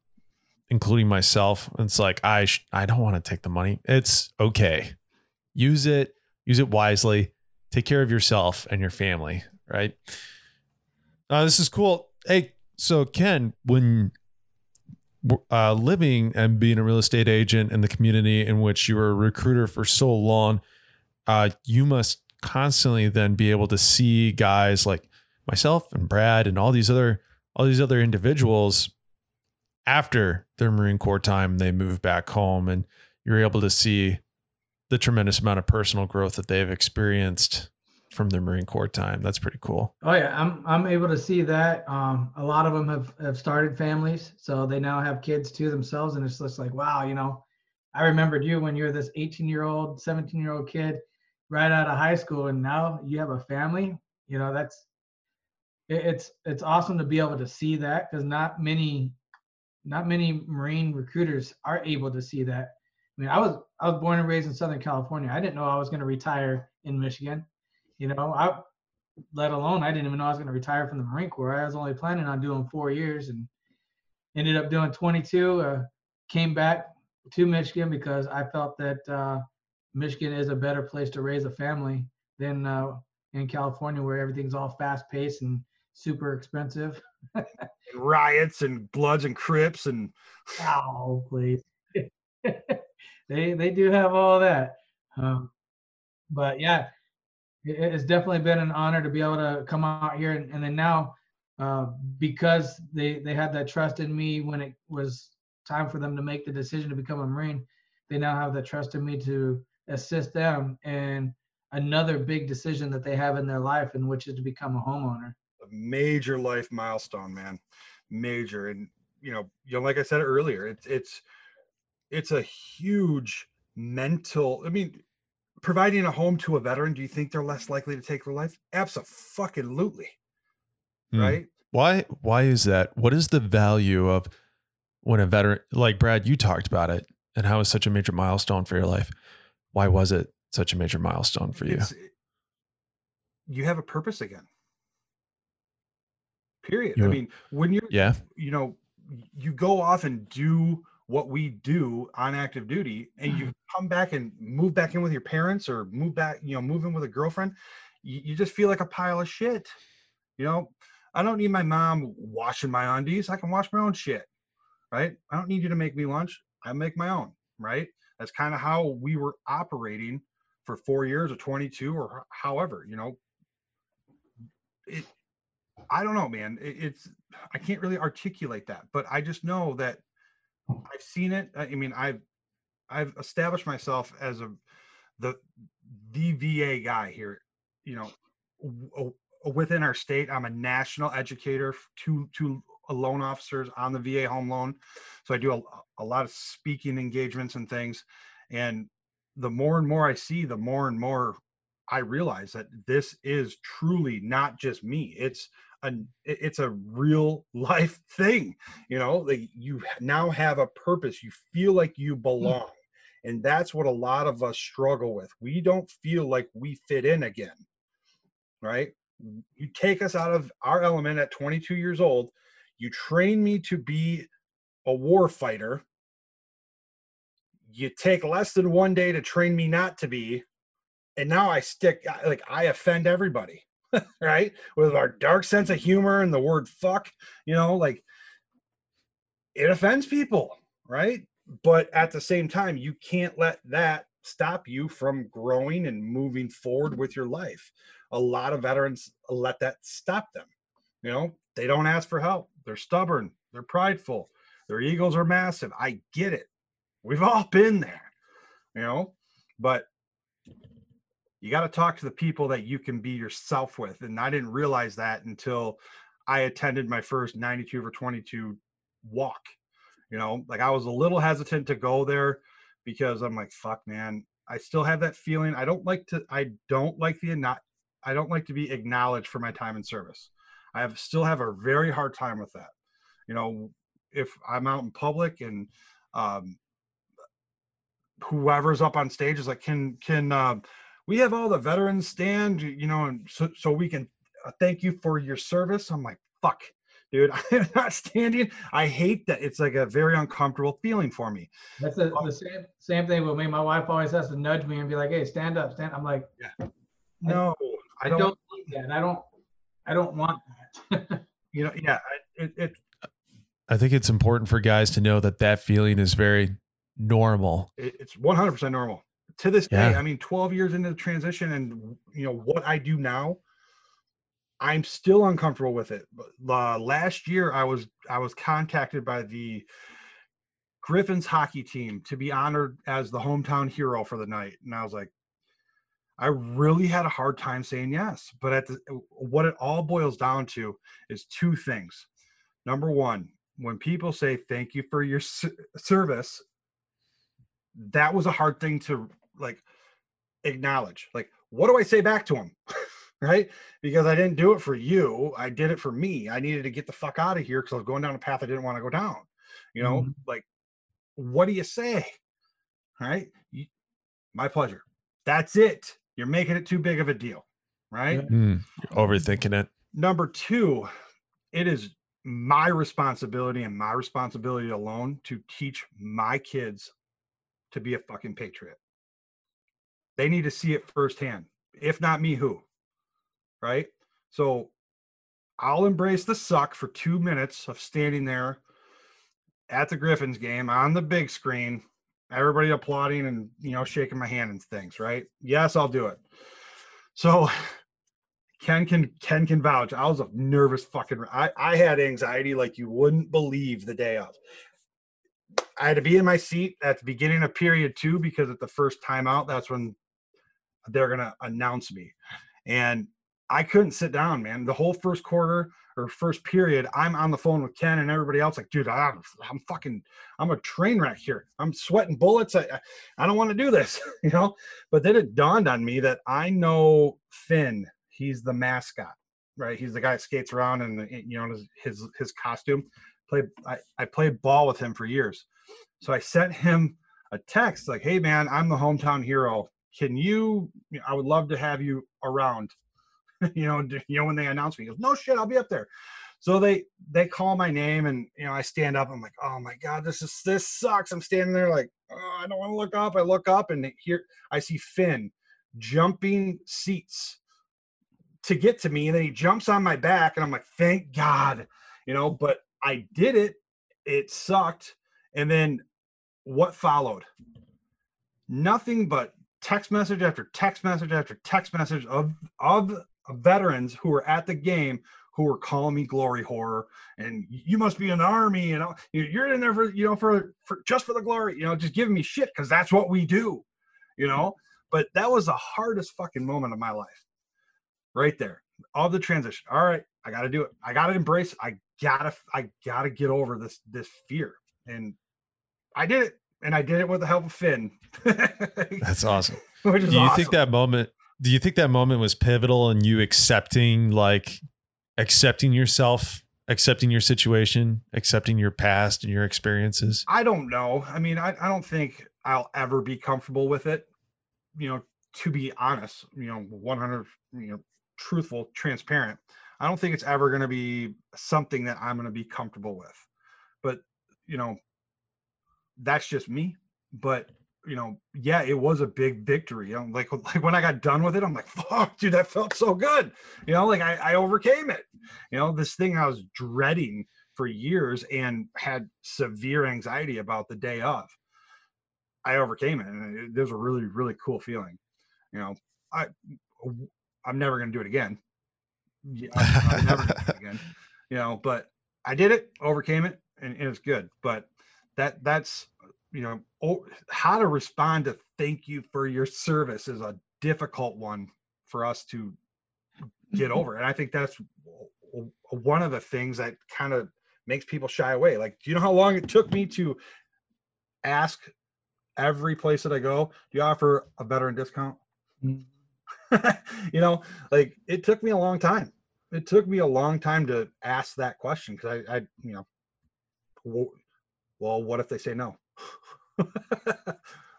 B: including myself, it's like I sh- I don't want to take the money. It's okay. Use it. Use it wisely. Take care of yourself and your family. Right. Uh, this is cool. Hey, so Ken, when uh, living and being a real estate agent in the community in which you were a recruiter for so long, uh, you must constantly then be able to see guys like myself and Brad and all these other all these other individuals after their Marine Corps time they move back home and you're able to see the tremendous amount of personal growth that they've experienced from their Marine Corps time. That's pretty cool.
C: Oh yeah, I'm I'm able to see that. Um, a lot of them have have started families, so they now have kids too themselves, and it's just like wow, you know, I remembered you when you were this 18 year old, 17 year old kid, right out of high school, and now you have a family. You know, that's it, it's it's awesome to be able to see that because not many not many Marine recruiters are able to see that. I mean, I was I was born and raised in Southern California. I didn't know I was going to retire in Michigan. You know, I let alone I didn't even know I was going to retire from the Marine Corps. I was only planning on doing four years and ended up doing 22. Uh, came back to Michigan because I felt that uh, Michigan is a better place to raise a family than uh, in California, where everything's all fast paced and super expensive.
A: And riots and bloods and crips and
C: Oh, please. they they do have all that. Um, but yeah, it, it's definitely been an honor to be able to come out here and, and then now uh, because they they had that trust in me when it was time for them to make the decision to become a marine they now have the trust in me to assist them in another big decision that they have in their life and which is to become a homeowner
A: a major life milestone, man. Major. And you know, you know, like I said earlier, it's it's it's a huge mental. I mean, providing a home to a veteran, do you think they're less likely to take their life? Absolutely.
B: Hmm.
A: Right?
B: Why why is that? What is the value of when a veteran like Brad, you talked about it and how it's such a major milestone for your life. Why was it such a major milestone for you?
A: It's, you have a purpose again. Period. I mean, when you're
B: Yeah.
A: you know, you go off and do what we do on active duty and
C: Mm-hmm.
A: you come back and move back in with your parents or move back, you know, move in with a girlfriend, you, you just feel like a pile of shit. You know, I don't need my mom washing my undies. I can wash my own shit. Right. I don't need you to make me lunch. I make my own. Right. That's kind of how we were operating for four years or 22 or however, you know, it, I don't know, man. It, it's, I can't really articulate that, but I just know that I've seen it. I mean, I've, I've established myself as a, the, the VA guy here, you know, w- w- within our state. I'm a national educator to, to loan officers on the VA home loan. So I do a, a lot of speaking engagements and things. And the more and more I see, the more and more I realize that this is truly not just me. It's a it's a real life thing. You know, like you now have a purpose. You feel like you hmm. belong. And that's what a lot of us struggle with. We don't feel like we fit in again. Right? You take us out of our element at 22 years old. You train me to be a war fighter. You take less than one day to train me not to be. And now I stick, like, I offend everybody, right? With our dark sense of humor and the word fuck, you know, like it offends people, right? But at the same time, you can't let that stop you from growing and moving forward with your life. A lot of veterans let that stop them. You know, they don't ask for help. They're stubborn. They're prideful. Their egos are massive. I get it. We've all been there, you know, but you got to talk to the people that you can be yourself with. And I didn't realize that until I attended my first 92 for 22 walk. You know, like I was a little hesitant to go there because I'm like, fuck, man. I still have that feeling. I don't like to, I don't like the, not, I don't like to be acknowledged for my time in service. I have still have a very hard time with that. You know, if I'm out in public and um, whoever's up on stage is like, can can uh, we have all the veterans stand? You know, and so so we can uh, thank you for your service. I'm like, fuck, dude, I'm not standing. I hate that. It's like a very uncomfortable feeling for me.
C: That's the, the same same thing with me. My wife always has to nudge me and be like, "Hey, stand up, stand." I'm like, yeah.
A: No, I
C: I
A: don't.
C: don't like that. I don't. I don't want that.
A: You know, yeah, it, it
B: I think it's important for guys to know that that feeling is very normal.
A: it's 100% normal. To this day i mean 12 years into the transition and you know what i do now i'm still uncomfortable with it But, uh, last year i was i was contacted by the griffins hockey team to be honored as the hometown hero for the night and i was like i really had a hard time saying yes but at the what it all boils down to is two things. Number one when people say thank you for your service that was a hard thing to like acknowledge like what do i say back to him? Right? Because i didn't do it for you i did it for me i needed to get the fuck out of here because i was going down a path i didn't want to go down you know?
C: Mhm.
A: like what do you say? Right? You, my pleasure. That's it. You're making it too big of a deal right?
C: Yeah.
B: You're overthinking it.
A: number two it is my responsibility and my responsibility alone to teach my kids to be a fucking patriot they need to see it firsthand if not me who right so i'll embrace the suck for two minutes of standing there at the griffins game on the big screen everybody applauding and you know shaking my hand and things right yes i'll do it so Ken can Ken can vouch. I was a nervous fucking. I I had anxiety like you wouldn't believe the day of. I had to be in my seat at the beginning of period two because at the first timeout, that's when they're gonna announce me, and I couldn't sit down, man. The whole first quarter or first period, I'm on the phone with Ken and everybody else. Like, dude, I'm, I'm fucking, I'm a train wreck here. I'm sweating bullets. I, I- don't want to do this, you know. But then it dawned on me that I know Finn. He's the mascot, right? He's the guy that skates around and you know his his, his costume. Play I, I played ball with him for years, so I sent him a text like, "Hey man, I'm the hometown hero. Can you? I would love to have you around." you know, you know when they announced me, he goes, "No shit, I'll be up there." So they they call my name and you know I stand up. I'm like, oh my god, this is this sucks. I'm standing there like, oh, I don't want to look up. I look up and here I see Finn jumping seats to get to me, and then he jumps on my back, and I'm like, thank God, you know. But I did it. It sucked, and then what followed? Nothing but text message after text message after text message of of veterans who were at the game who were calling me glory horror and you must be in the army you know you're in there for you know for, for just for the glory you know just giving me shit because that's what we do you mm-hmm. know? But that was the hardest fucking moment of my life right there all the transition. All right i gotta do it. I gotta embrace i gotta i gotta get over this this fear and i did it and i did it with the help of finn.
B: That's awesome.
A: Which is
B: do you
A: awesome.
B: think that moment do you think that moment was pivotal in you accepting like accepting yourself accepting your situation accepting your past and your experiences?
A: I don't know. I mean i, I don't think i'll ever be comfortable with it. You know to be honest you know 100 you know truthful transparent i don't think it's ever going to be something that i'm going to be comfortable with. But you know that's just me but you know yeah it was a big victory. You know like like when i got done with it i'm like fuck dude that felt so good. You know like i, I overcame it. You know this thing i was dreading for years and had severe anxiety about the day of i overcame it and it, it was a really really cool feeling. You know i i'm never going to do it again. Yeah, I'm, I'm never gonna do it again. You know but i did it overcame it and, and it's good but that that's you know oh, how to respond to thank you for your service is a difficult one for us to get over and i think that's one of the things that kind of makes people shy away like do you know how long it took me to ask every place that i go do you offer a veteran discount
C: Mm.
A: you know like it took me a long time. It took me a long time to ask that question because I, I you know well what if they say no?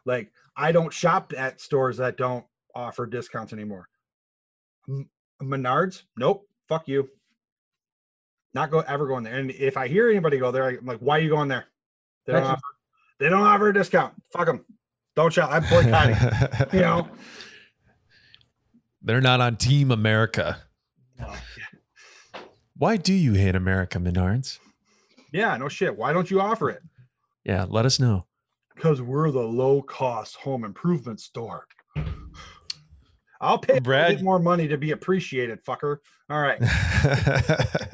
A: Like i don't shop at stores that don't offer discounts anymore. M- menards? Nope. Fuck you. Not go ever going there. And if i hear anybody go there i'm like why are you going there? They don't offer they don't offer a discount. Fuck them don't shop. I'm boycotting. You know?
B: They're not on team america. Why do you hate america menards
A: yeah no shit why don't you offer it
B: yeah let us know
A: because we're the low cost home improvement store. I'll pay
B: Brad-
A: more money to be appreciated, fucker. All right.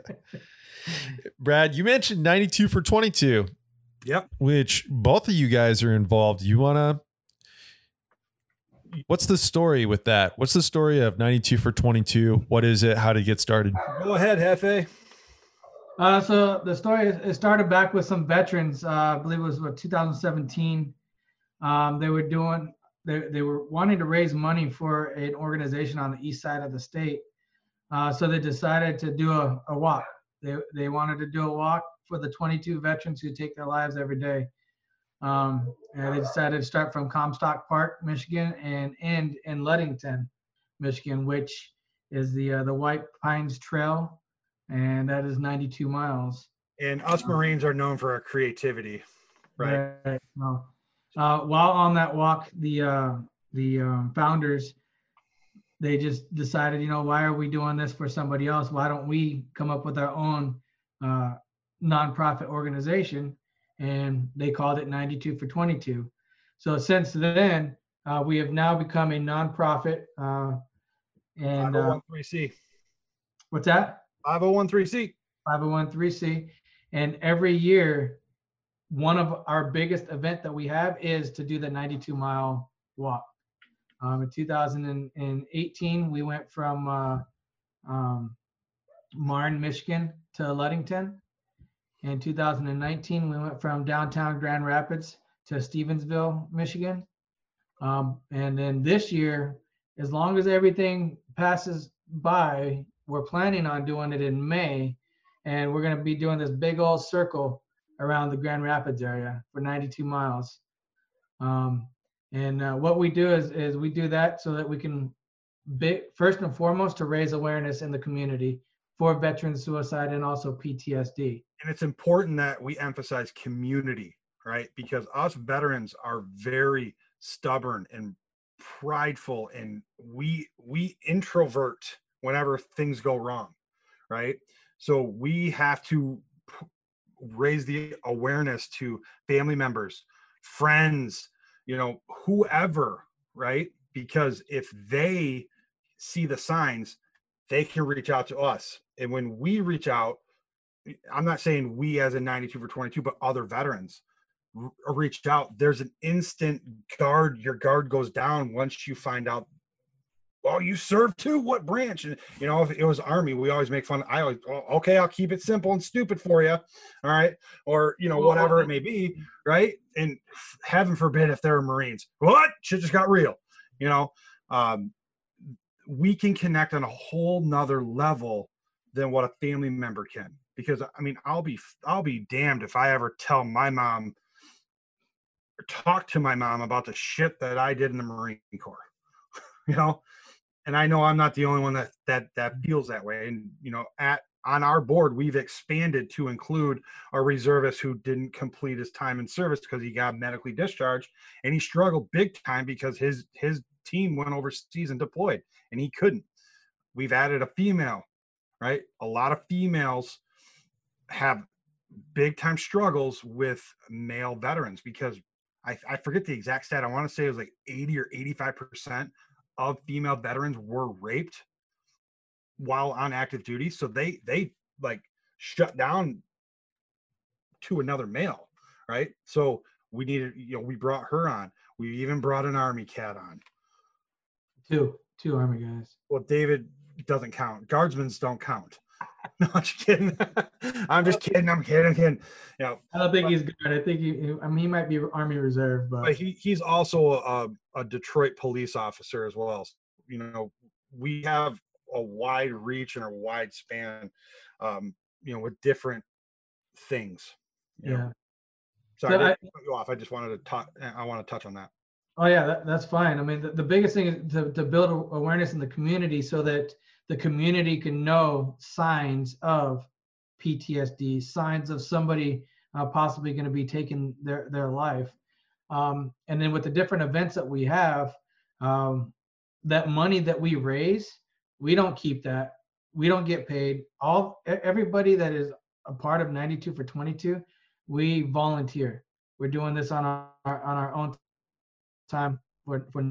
B: brad you mentioned 92 for 22
A: Yep.
B: which both of you guys are involved. You want to What's the story with that? What's the story of 92 for 22? What is it? How to get started?
A: Go ahead, Hefe.
C: Uh, so the story it started back with some veterans. Uh, I believe it was what 2017. Um, they were doing they they were wanting to raise money for an organization on the east side of the state. Uh, so they decided to do a, a walk. They they wanted to do a walk for the 22 veterans who take their lives every day. Um, and they decided to start from Comstock Park, Michigan, and end in Ludington, Michigan, which is the uh, the White Pines Trail and that is 92 miles.
A: And us Marines are known for our creativity, right?
C: Right. No. Uh, while on that walk, the uh, the um, founders they just decided, you know, why are we doing this for somebody else? Why don't we come up with our own uh, nonprofit organization? And they called it 92 for 22. So since then, uh, we have now become a nonprofit. Uh, and uh,
A: 501c.
C: what's that?
A: 501c.
C: 501c and every year one of our biggest event that we have is to do the 92 mile walk. Um, in 2018 we went from uh, um, marne michigan to ludington. In 2019 we went from downtown grand rapids to stevensville michigan. Um, and then this year as long as everything passes by we're planning on doing it in may and we're going to be doing this big old circle around the Grand Rapids area for 92 miles. Um, and uh, what we do is, is we do that so that we can, big, first and foremost, to raise awareness in the community for veteran suicide and also PTSD.
A: And it's important that we emphasize community, right? Because us veterans are very stubborn and prideful and we we introvert whenever things go wrong, right? So we have to raise the awareness to family members, friends, you know, whoever, right? Because if they see the signs, they can reach out to us. And when we reach out, I'm not saying we as a 92 for 22, but other veterans reached out. There's an instant guard, your guard goes down once you find out well, you serve too. What branch? And you know, if it was army, we always make fun. I always, oh, okay, I'll keep it simple and stupid for you. All right, or you know, whatever it may be, right? And heaven forbid if they're Marines, what shit just got real. You know, um, we can connect on a whole nother level than what a family member can. Because I mean, I'll be, I'll be damned if I ever tell my mom, talk to my mom about the shit that I did in the Marine Corps. you know and I know I'm not the only one that that that mm-hmm. feels that way. And you know, at on our board, we've expanded to include a reservist who didn't complete his time in service because he got medically discharged, and he struggled big time because his his team went overseas and deployed, and he couldn't. We've added a female, right? A lot of females have big time struggles with male veterans because I, I forget the exact stat. I want to say it was like 80 or 85 percent of female veterans were raped while on active duty so they they like shut down to another male right? So we needed you know we brought her on. We even brought an army cat on.
C: Two two army guys.
A: Well david doesn't count. Guardsmen don't count no, I'm just kidding. I'm just kidding. I'm kidding. I'm kidding. You know,
C: I don't think but, he's good. I think he. I mean, he might be Army Reserve, but,
A: but he he's also a, a Detroit police officer as well. You know, we have a wide reach and a wide span. Um, you know, with different things.
C: yeah. Know.
A: Sorry, so I, I, cut you off. I just wanted to talk. I want to touch on that.
C: Oh yeah, that, that's fine. I mean, the, the biggest thing is to, to build awareness in the community so that the community can know signs of PTSD, signs of somebody uh, possibly going to be taking their their life. Um, and then with the different events that we have, um, that money that we raise, we don't keep that. We don't get paid. All everybody that is a part of 92 for 22, we volunteer. We're doing this on our on our own time for for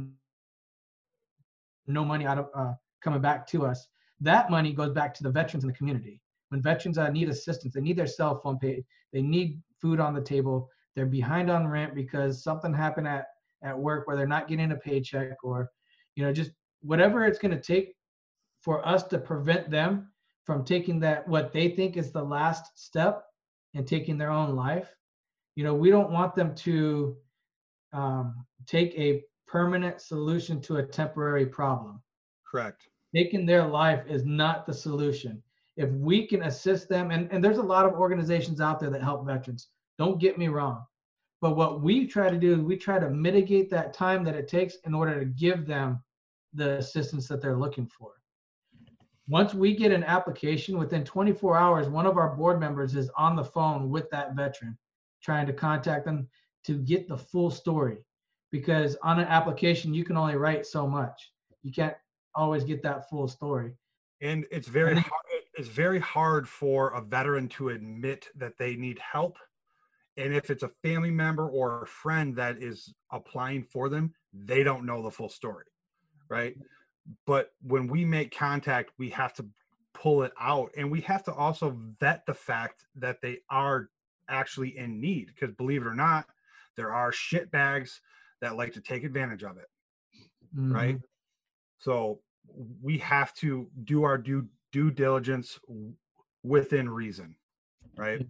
C: no money out of uh, coming back to us. That money goes back to the veterans in the community. When veterans uh, need assistance, they need their cell phone paid, they need food on the table, they're behind on rent because something happened at, at work where they're not getting a paycheck or, you know, just whatever it's going to take for us to prevent them from taking that, what they think is the last step and taking their own life. You know, we don't want them to um, take a permanent solution to a temporary problem.
A: Correct
C: taking their life is not the solution. If we can assist them, and, and there's a lot of organizations out there that help veterans, don't get me wrong. But what we try to do is we try to mitigate that time that it takes in order to give them the assistance that they're looking for. Once we get an application, within 24 hours, one of our board members is on the phone with that veteran, trying to contact them to get the full story. Because on an application, you can only write so much. You can't always get that full story.
A: And it's very hard, it's very hard for a veteran to admit that they need help. And if it's a family member or a friend that is applying for them, they don't know the full story. Right. But when we make contact, we have to pull it out and we have to also vet the fact that they are actually in need because believe it or not there are shit bags that like to take advantage of it mm-hmm. right so we have to do our due due diligence within reason, right?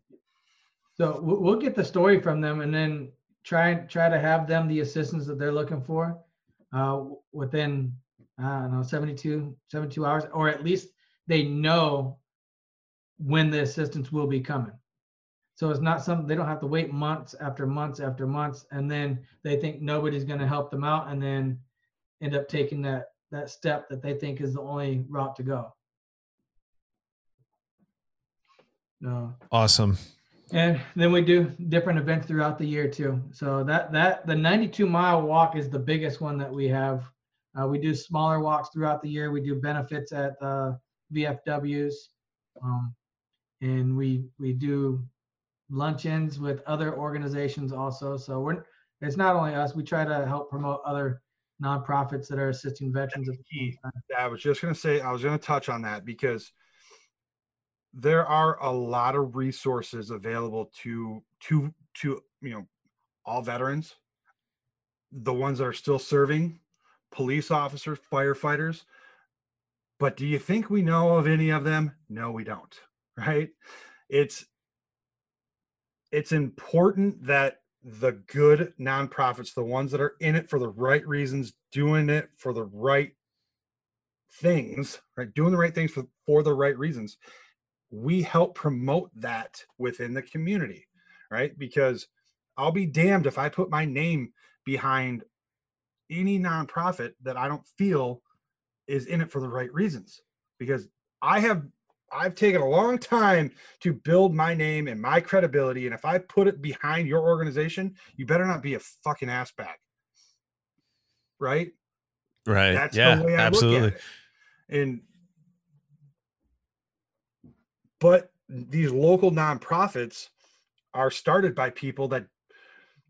C: So we'll get the story from them and then try try to have them the assistance that they're looking for uh, within I don't know 72 72 hours, or at least they know when the assistance will be coming. So it's not something they don't have to wait months after months after months, and then they think nobody's going to help them out, and then end up taking that that step that they think is the only route to go. So
B: Awesome.
C: and then we do different events throughout the year too. So that that the 92 mile walk is the biggest one that we have. Uh, we do smaller walks throughout the year. We do benefits at uh, VFWs, um, and we we do luncheons with other organizations also. So we're it's not only us. We try to help promote other nonprofits that are assisting veterans.
A: I was just going to say, I was going to touch on that because there are a lot of resources available to to to you know all veterans, the ones that are still serving, police officers, firefighters. But do you think we know of any of them? No, we don't. Right? It's it's important that the good nonprofits, the ones that are in it for the right reasons, doing it for the right things, right? Doing the right things for, for the right reasons. We help promote that within the community, right? Because I'll be damned if I put my name behind any nonprofit that I don't feel is in it for the right reasons. Because I have I've taken a long time to build my name and my credibility. And if I put it behind your organization, you better not be a fucking ass bag. Right?
B: Right.
A: That's
B: yeah,
A: the way I
B: absolutely.
A: look at it. And but these local nonprofits are started by people that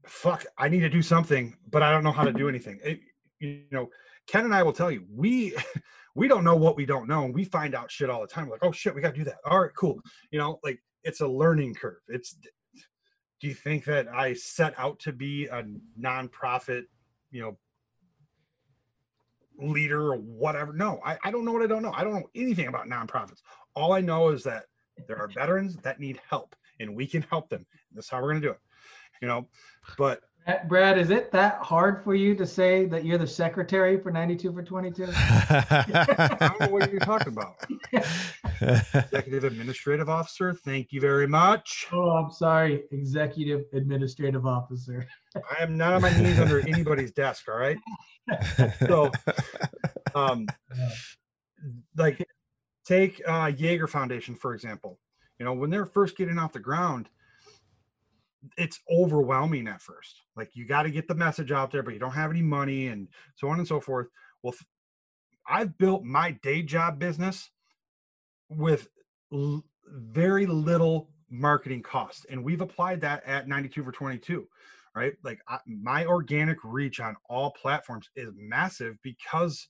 A: fuck, I need to do something, but I don't know how to do anything. It, you know, Ken and I will tell you, we we don't know what we don't know, and we find out shit all the time. Like, oh shit, we got to do that. All right, cool. You know, like it's a learning curve. It's. Do you think that I set out to be a nonprofit, you know, leader or whatever? No, I, I don't know what I don't know. I don't know anything about nonprofits. All I know is that there are veterans that need help, and we can help them. That's how we're gonna do it. You know, but
C: Brad, is it that hard for you to say that you're the secretary for 92 for 22?
A: I don't know what you're talking about. Executive Administrative Officer, thank you very much.
C: Oh, I'm sorry, executive administrative officer.
A: I am not on my knees under anybody's desk, all right? So, um, like, take uh, Jaeger Foundation, for example. You know, when they're first getting off the ground, it's overwhelming at first. Like, you got to get the message out there, but you don't have any money and so on and so forth. Well, I've built my day job business with l- very little marketing cost, and we've applied that at 92 for 22 right? Like I, my organic reach on all platforms is massive because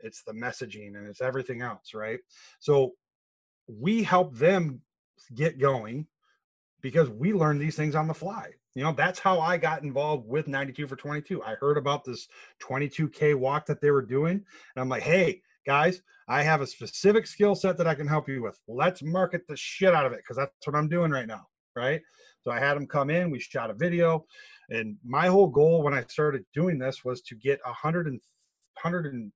A: it's the messaging and it's everything else, right? So we help them get going because we learn these things on the fly. You know, that's how I got involved with 92 for 22. I heard about this 22K walk that they were doing, and I'm like, hey, guys, I have a specific skill set that I can help you with. Let's market the shit out of it because that's what I'm doing right now, right? So I had them come in, we shot a video, and my whole goal when I started doing this was to get 100 and 100 and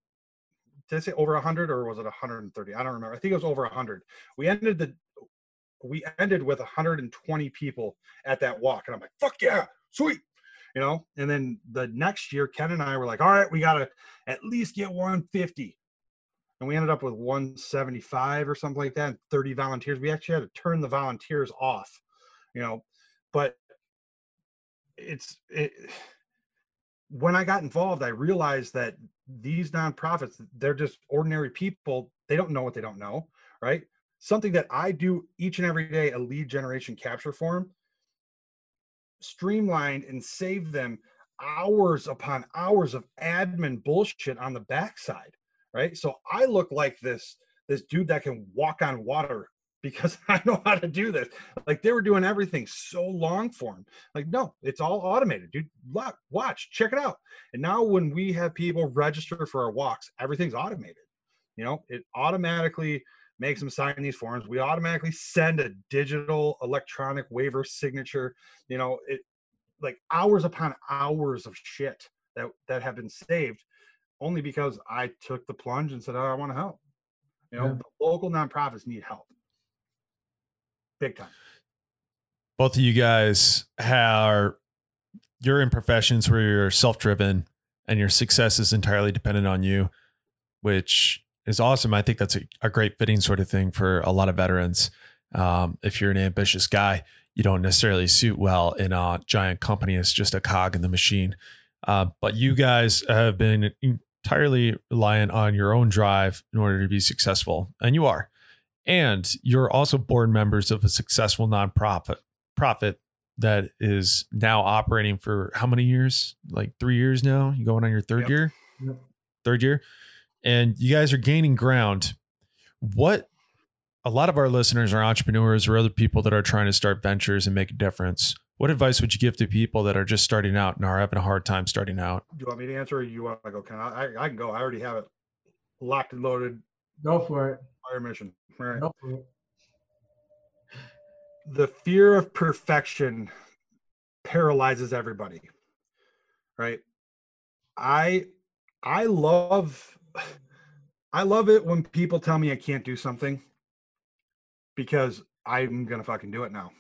A: did I say over 100 or was it 130? I don't remember. I think it was over 100. We ended the we ended with 120 people at that walk, and I'm like, fuck yeah, sweet, you know. And then the next year, Ken and I were like, all right, we gotta at least get 150, and we ended up with 175 or something like that, and 30 volunteers. We actually had to turn the volunteers off, you know, but it's it when I got involved, I realized that these nonprofits, they're just ordinary people. They don't know what they don't know, right? Something that I do each and every day, a lead generation capture form, streamlined and save them hours upon hours of admin bullshit on the backside, right? So I look like this this dude that can walk on water because I know how to do this. Like they were doing everything so long form. Like, no, it's all automated, dude. Watch, check it out. And now when we have people register for our walks, everything's automated. You know, it automatically makes them sign these forms. We automatically send a digital electronic waiver signature. You know, it like hours upon hours of shit that that have been saved only because I took the plunge and said, oh, I want to help. You know,
C: Yeah.
A: local nonprofits need help big time.
B: Both of you guys are you're in professions where you're self-driven and your success is entirely dependent on you, which is awesome. I think that's a, a great fitting sort of thing for a lot of veterans. Um, if you're an ambitious guy, you don't necessarily suit well in a giant company. It's just a cog in the machine. Uh, but you guys have been entirely reliant on your own drive in order to be successful, and you are. And you're also board members of a successful nonprofit profit that is now operating for how many years? Like three years now. You going on your third
A: Yep.
B: year?
C: Yep.
B: Third year, and you guys are gaining ground. What a lot of our listeners are entrepreneurs or other people that are trying to start ventures and make a difference. What advice would you give to people that are just starting out and are having a hard time starting out?
A: Do you want me to answer or you want to go? Can I, I? I can go. I already have it locked and loaded.
C: Go for it.
A: Fire mission. All right.
C: Go for it.
A: the fear of perfection paralyzes everybody right i i love i love it when people tell me i can't do something because i'm gonna fucking do it now.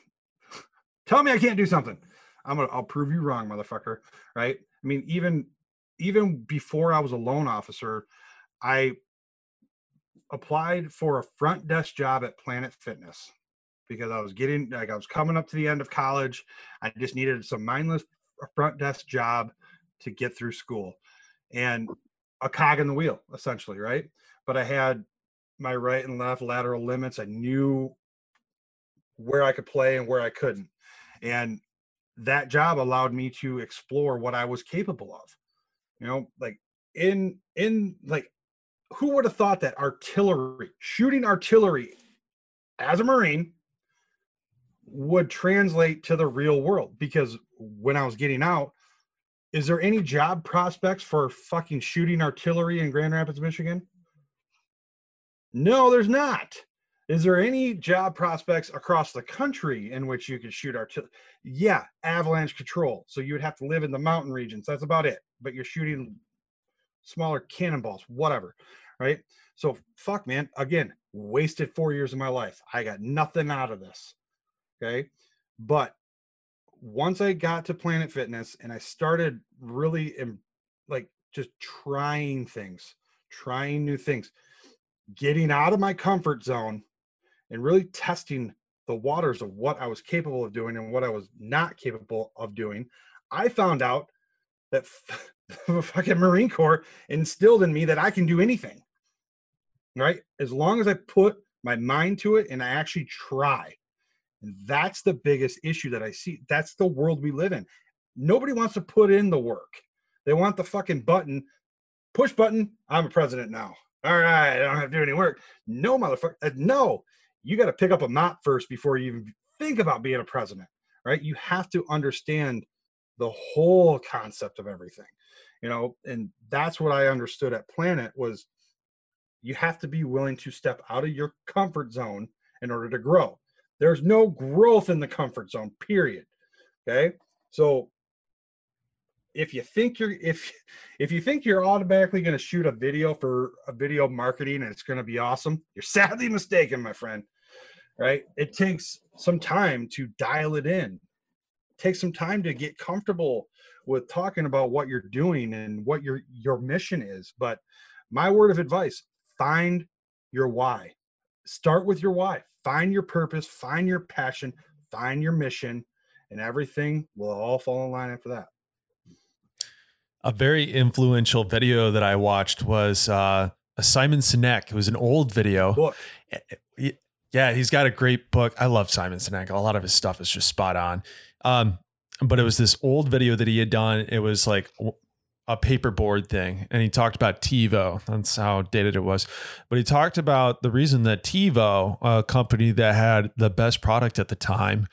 A: Tell me i can't do something. I'm gonna i'll prove you wrong motherfucker right? I mean even even before i was a loan officer i applied for a front desk job at planet fitness because I was getting like I was coming up to the end of college. I just needed some mindless front desk job to get through school. And a cog in the wheel essentially, right? But I had my right and left lateral limits. I knew where I could play and where I couldn't. And that job allowed me to explore what I was capable of. You know, like in in like who would have thought that artillery, shooting artillery as a marine would translate to the real world because when I was getting out, is there any job prospects for fucking shooting artillery in Grand Rapids, Michigan? No, there's not. Is there any job prospects across the country in which you could shoot artillery? Yeah, avalanche control. So you would have to live in the mountain regions. That's about it. But you're shooting smaller cannonballs, whatever. Right. So fuck, man. Again, wasted four years of my life. I got nothing out of this. Okay. But once I got to Planet Fitness and I started really like just trying things, trying new things, getting out of my comfort zone and really testing the waters of what I was capable of doing and what I was not capable of doing, I found out that the fucking Marine Corps instilled in me that I can do anything. Right? As long as I put my mind to it and I actually try. And that's the biggest issue that I see. That's the world we live in. Nobody wants to put in the work. They want the fucking button, push button. I'm a president now. All right, I don't have to do any work. No, motherfucker. uh, No, you got to pick up a mop first before you even think about being a president, right? You have to understand the whole concept of everything, you know. And that's what I understood at Planet was you have to be willing to step out of your comfort zone in order to grow. There's no growth in the comfort zone, period. Okay. So if you think you're if if you think you're automatically going to shoot a video for a video marketing and it's going to be awesome, you're sadly mistaken, my friend. Right? It takes some time to dial it in. It takes some time to get comfortable with talking about what you're doing and what your your mission is. But my word of advice, find your why. Start with your why. Find your purpose, find your passion, find your mission, and everything will all fall in line after that.
B: A very influential video that I watched was uh, a Simon Sinek. It was an old video.
A: Book.
B: Eh, Yeah, he's got a great book. I love Simon Sinek. A lot of his stuff is just spot on. Um, but it was this old video that he had done. It was like a paperboard thing, and he talked about TiVo. That's how dated it was. But he talked about the reason that TiVo, a company that had the best product at the time,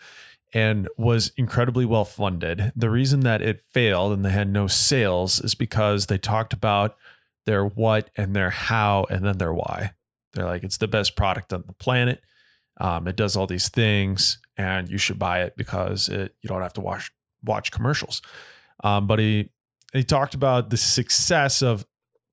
B: and was incredibly well funded. The reason that it failed and they had no sales is because they talked about their what and their how and then their why. They're like, it's the best product on the planet. Um, it does all these things, and you should buy it because it, you don't have to watch watch commercials. Um, but he he talked about the success of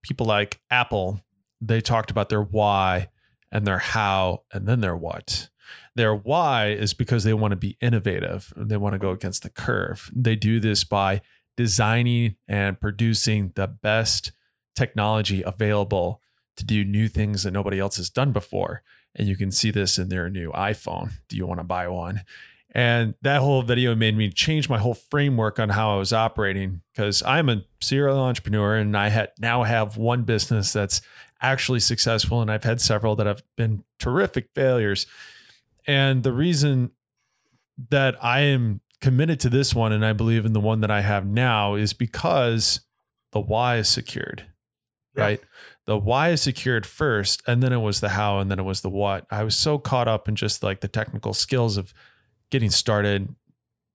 B: people like Apple. They talked about their why and their how and then their what. Their why is because they want to be innovative. And they want to go against the curve. They do this by designing and producing the best technology available to do new things that nobody else has done before. And you can see this in their new iPhone. Do you want to buy one? And that whole video made me change my whole framework on how I was operating because I'm a serial entrepreneur and I had now have one business that's actually successful and I've had several that have been terrific failures. And the reason that I am committed to this one and I believe in the one that I have now is because the why is secured. Yeah. Right? The why is secured first and then it was the how and then it was the what. I was so caught up in just like the technical skills of getting started,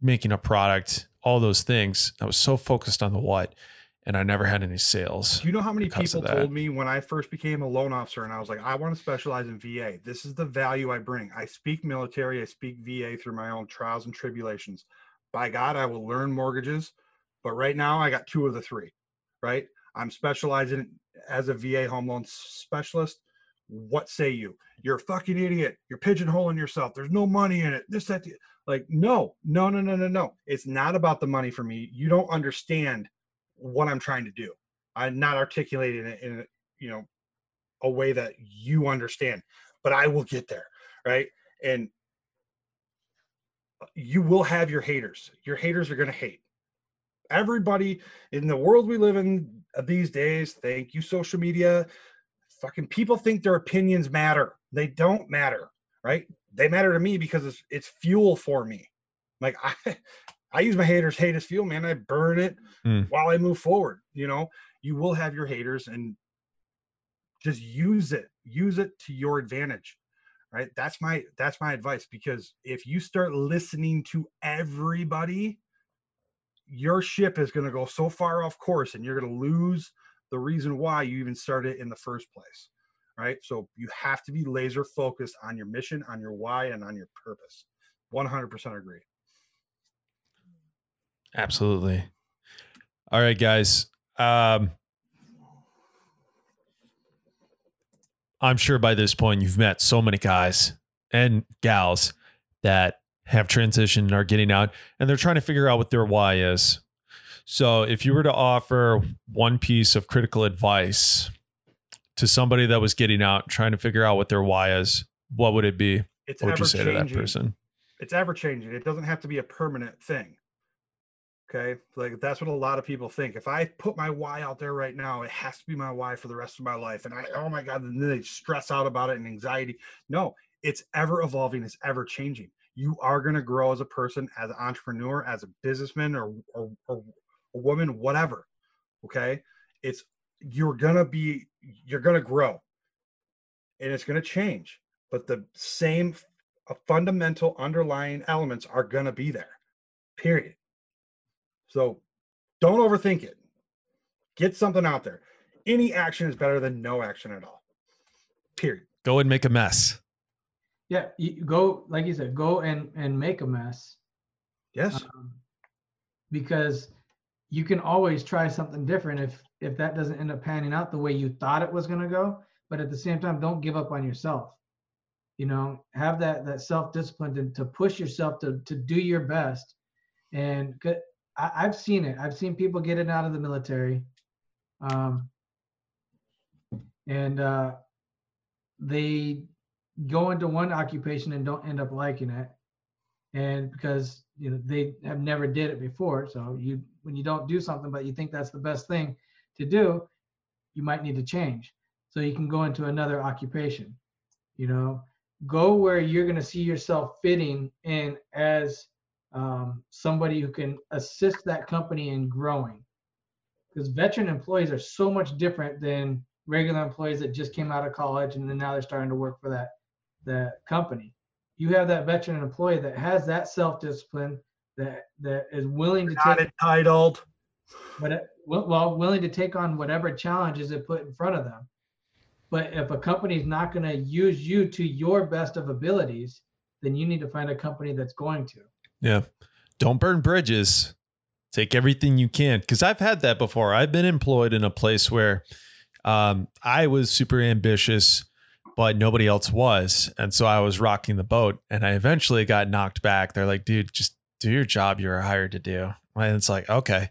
B: making a product, all those things. I was so focused on the what, and I never had any sales.
A: Do you know how many people told me when I first became a loan officer and I was like, I want to specialize in VA. This is the value I bring. I speak military, I speak VA through my own trials and tribulations. By God, I will learn mortgages, but right now I got two of the three, right? I'm specializing as a VA home loan specialist. What say you? You're a fucking idiot. You're pigeonholing yourself. There's no money in it. This, that, like, no, no, no, no, no, no. It's not about the money for me. You don't understand what I'm trying to do. I'm not articulating it in, you know, a way that you understand, but I will get there. Right. And uh, you will have your haters. Your haters are going to hate. Everybody in the world we live in these days, thank you, social media. Fucking people think their opinions matter. They don't matter, right? They matter to me because it's it's fuel for me. Like I I use my haters hate as fuel, man. I burn it mm. while I move forward. You know, you will have your haters and just use it. Use it to your advantage. Right? That's my that's my advice because if you start listening to everybody, your ship is going to go so far off course and you're going to lose the reason why you even started in the first place right? So you have to be laser focused on your mission, on your why, and on your purpose. 100% agree.
B: Absolutely. All right, guys. Um, I'm sure by this point you've met so many guys and gals that have transitioned and are getting out and they're trying to figure out what their why is. So, if you were to offer one piece of critical advice to somebody that was getting out, trying to figure out what their why is, what would it be? It's what would you say to that person?
A: It's ever changing. It doesn't have to be a permanent thing. Okay. Like that's what a lot of people think. If I put my why out there right now, it has to be my why for the rest of my life. And I, oh my God, and then they stress out about it and anxiety. No, it's ever evolving, it's ever changing. You are going to grow as a person, as an entrepreneur, as a businessman or, or, or a woman, whatever. Okay. It's you're gonna be you're gonna grow and it's gonna change but the same fundamental underlying elements are gonna be there period. So don't overthink it. Get something out there. Any action is better than no action at all period.
B: Go and make a mess.
C: Yeah you go like you said go and and make a mess.
A: Yes. Um,
C: because you can always try something different if if that doesn't end up panning out the way you thought it was going to go. But at the same time don't give up on yourself. You know have that that self discipline to, to push yourself to to do your best. And I, i've seen it. I've seen people get it out of the military. Um, and uh, they go into one occupation and don't end up liking it. And because you know they have never did it before so you when you don't do something but you think that's the best thing to do you might need to change. So you can go into another occupation you know? Go where you're going to see yourself fitting in as um, somebody who can assist that company in growing. Because veteran employees are so much different than regular employees that just came out of college and then now they're starting to work for that that company. You have that veteran employee that has that self-discipline that that is willing to
A: not
C: take
A: entitled.
C: But uh, well willing to take on whatever challenges it put in front of them. But if a company is not going to use you to your best of abilities then you need to find a company that's going to.
B: Yeah. Don't burn bridges. Take everything you can. Because i've had that before. I've been employed in a place where um, i was super ambitious but nobody else was. And so I was rocking the boat and I eventually got knocked back. They're like, dude, just do your job you're hired to do. And it's like, okay.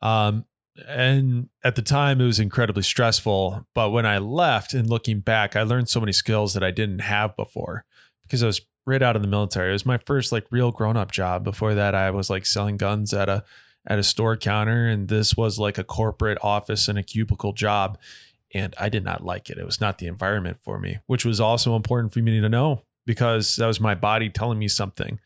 B: Um, and at the time it was incredibly stressful. But when i left and looking back i learned so many skills that i didn't have before because i was right out of the military. It was my first like real grown-up job. Before that i was like selling guns at a at a store counter and this was like a corporate office and a cubicle job and i did not like it. It was not the environment for me which was also important for me to know because that was my body telling me something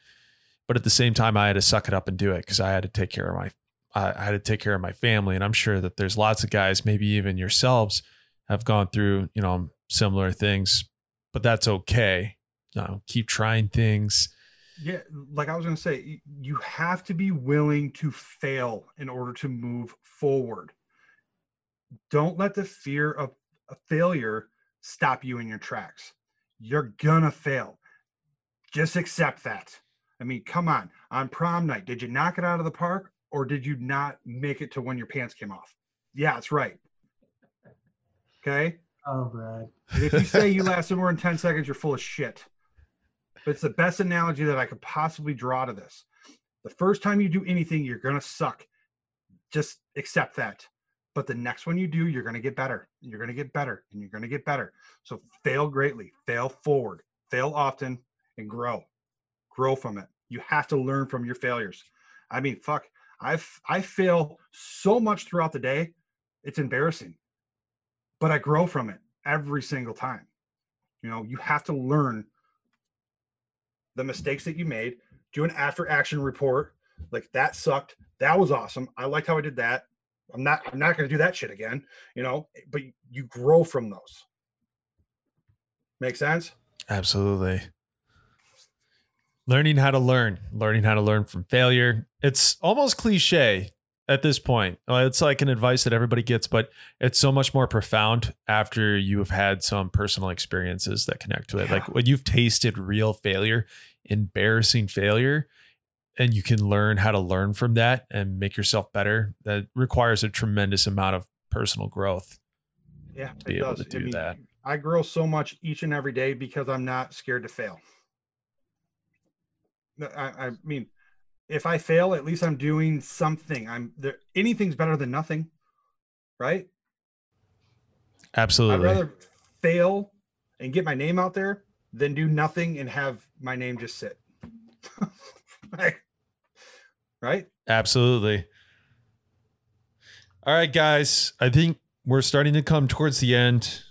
B: but at the same time i had to suck it up and do it because i had to take care of my I had to take care of my family. And I'm sure that there's lots of guys, maybe even yourselves, have gone through, you know, similar things, but that's okay. You know, keep trying things.
A: Yeah, like I was going to say, you have to be willing to fail in order to move forward. Don't let the fear of a failure stop you in your tracks. You're going to fail. Just accept that. I mean, come on. On prom night, did you knock it out of the park or did you not make it to when your pants came off? Yeah, that's right. Okay.
C: Oh, Brad.
A: if you say you lasted more than 10 seconds, you're full of shit. But it's the best analogy that I could possibly draw to this. The first time you do anything, you're going to suck. Just accept that. But the next one you do, you're going to get better. You're going to get better and you're going to get better. So fail greatly, fail forward, fail often, and grow. Grow from it. You have to learn from your failures. I mean, fuck, I've I fail so much throughout the day, it's embarrassing. But I grow from it every single time. You know, you have to learn the mistakes that you made, do an after action report. Like that sucked. That was awesome. I liked how I did that. I'm not I'm not going to do that shit again, you know, but you grow from those. Make sense?
B: Absolutely learning how to learn, learning how to learn from failure. It's almost cliche at this point. Uh, it's like an advice that everybody gets, but it's so much more profound after you have had some personal experiences that connect to it. Yeah. Like when you've tasted real failure, embarrassing failure, and you can learn how to learn from that and make yourself better. That requires a tremendous amount of personal growth.
A: Yeah,
B: to be able does. to do I mean, that.
A: I grow so much each and every day because I'm not scared to fail. I, I mean, if I fail, at least I'm doing something. I'm there. Anything's better than nothing, right?
B: Absolutely.
A: I'd rather fail and get my name out there than do nothing and have my name just sit. right?
B: Absolutely. All right, guys. I think we're starting to come towards the end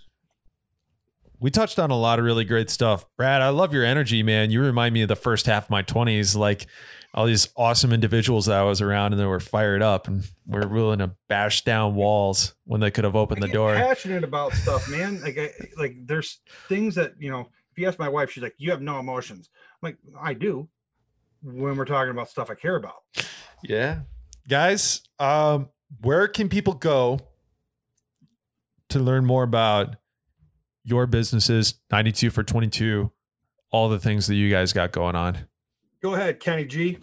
B: we touched on a lot of really great stuff. Brad, I love your energy, man. You remind me of the first half of my 20s, like all these awesome individuals that I was around and they were fired up and were willing to bash down walls when they could have opened the door.
A: Passionate about stuff, man. Like, I, like there's things that, you know, if you ask my wife, she's like, you have no emotions. I'm like, I do when we're talking about stuff I care about.
B: Yeah. Guys, um, where can people go to learn more about your businesses, 92 for 22, all the things that you guys got going on.
A: Go ahead, Kenny G.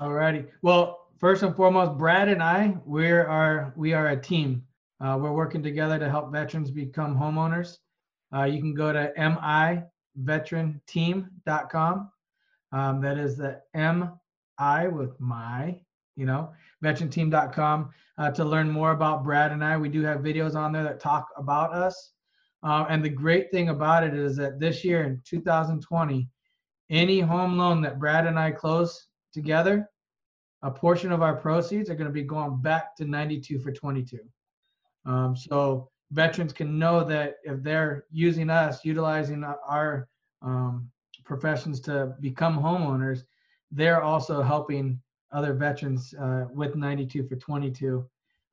C: All righty. Well, first and foremost, Brad and I, we are we are a team. Uh, we're working together to help veterans become homeowners. Uh, you can go to miveteranteam.com. Um, that is the M-I with my, you know, veteranteam.com uh, to learn more about Brad and I. We do have videos on there that talk about us. Um, and the great thing about it is that this year in 2020, any home loan that Brad and I close together, a portion of our proceeds are going to be going back to 92 for 22. Um, so veterans can know that if they're using us, utilizing our um, professions to become homeowners, they're also helping other veterans uh, with 92 for 22.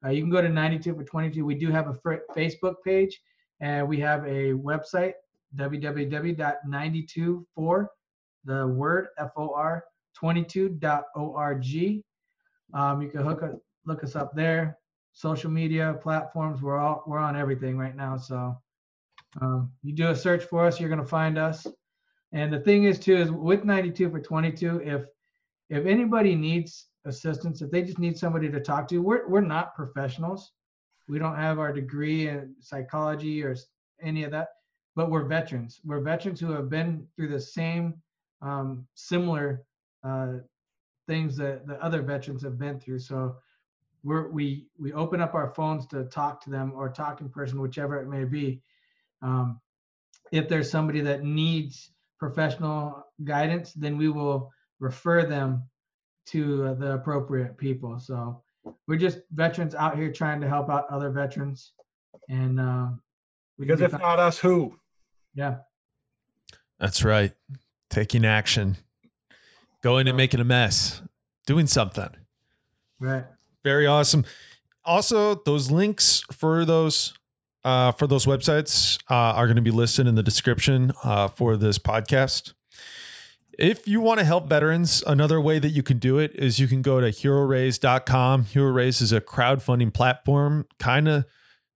C: Uh, you can go to 92 for 22. We do have a Facebook page and we have a website, www.92for, the word F-O-R, 22.org. Um, you can hook look us up there. Social media platforms, we're all we're on everything right now. So um, you do a search for us, you're gonna find us. And the thing is too is with 92 for 22, if if anybody needs assistance, if they just need somebody to talk to, we're we're not professionals. We don't have our degree in psychology or any of that, but we're veterans. We're veterans who have been through the same um, similar uh, things that the other veterans have been through. So we're, we we open up our phones to talk to them or talk in person, whichever it may be. Um, if there's somebody that needs professional guidance, then we will refer them to the appropriate people. So we're just veterans out here trying to help out other veterans, and uh,
A: Because
C: be
A: if
C: found-
A: not us, who?
C: yeah,
B: That's right. Taking action, going and making a mess, doing something.
C: right.
B: Very awesome. Also, those links for those uh, for those websites uh, are going to be listed in the description uh, for this podcast. If you want to help veterans, another way that you can do it is you can go to heroraise.com. HeroRaise is a crowdfunding platform, kind of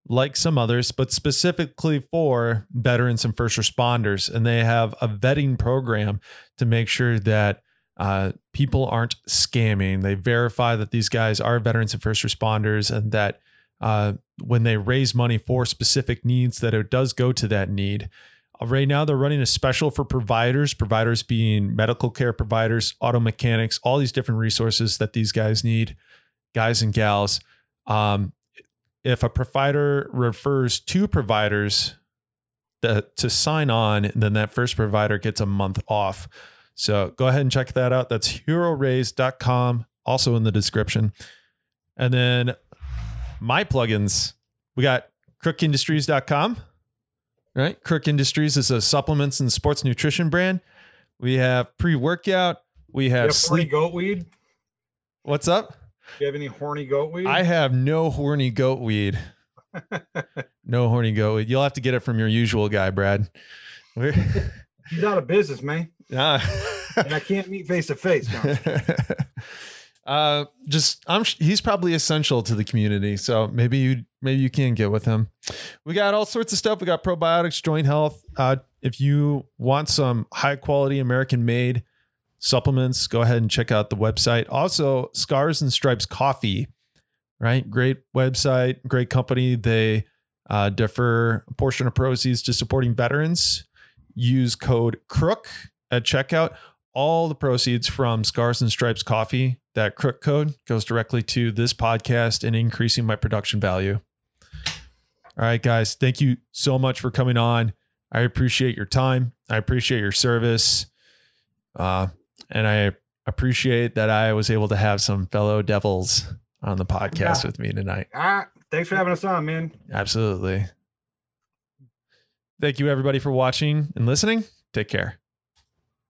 B: like some others, but specifically for veterans and first responders. And they have a vetting program to make sure that uh, people aren't scamming. They verify that these guys are veterans and first responders, and that uh, when they raise money for specific needs, that it does go to that need. Right now, they're running a special for providers, providers being medical care providers, auto mechanics, all these different resources that these guys need, guys and gals. Um, if a provider refers two providers that, to sign on, then that first provider gets a month off. So go ahead and check that out. That's heroraise.com, also in the description. And then my plugins, we got crookindustries.com, right? Crook Industries is a supplements and sports nutrition brand. We have pre workout. We have
A: have horny
B: sleep.
A: goat weed?
B: What's up?
A: Do you have any horny goat weed?
B: I have no horny goat weed. No horny goat weed. You'll have to get it from your usual guy, Brad. We're-
A: He's out of business, man.
B: Ah.
A: And I can't meet face to face.
B: Uh just i'm he's probably essential to the community so maybe you maybe you can get with him we got all sorts of stuff. We got probiotics joint health. Uh if you want some high quality american made supplements go ahead and check out the website. Also scars and stripes coffee right? Great website great company. They uh, defer a portion of proceeds to supporting veterans. Use code crook at checkout. All the proceeds from Scars and Stripes coffee, that crook code goes directly to this podcast and increasing my production value. All right, guys, thank you so much for coming on. I appreciate your time. I appreciate your service. Uh, and I appreciate that I was able to have some fellow devils on the podcast
C: Yeah.
B: with me tonight.
A: ah, thanks for having us on, man.
B: Absolutely. Thank you, everybody, for watching and listening. Take care.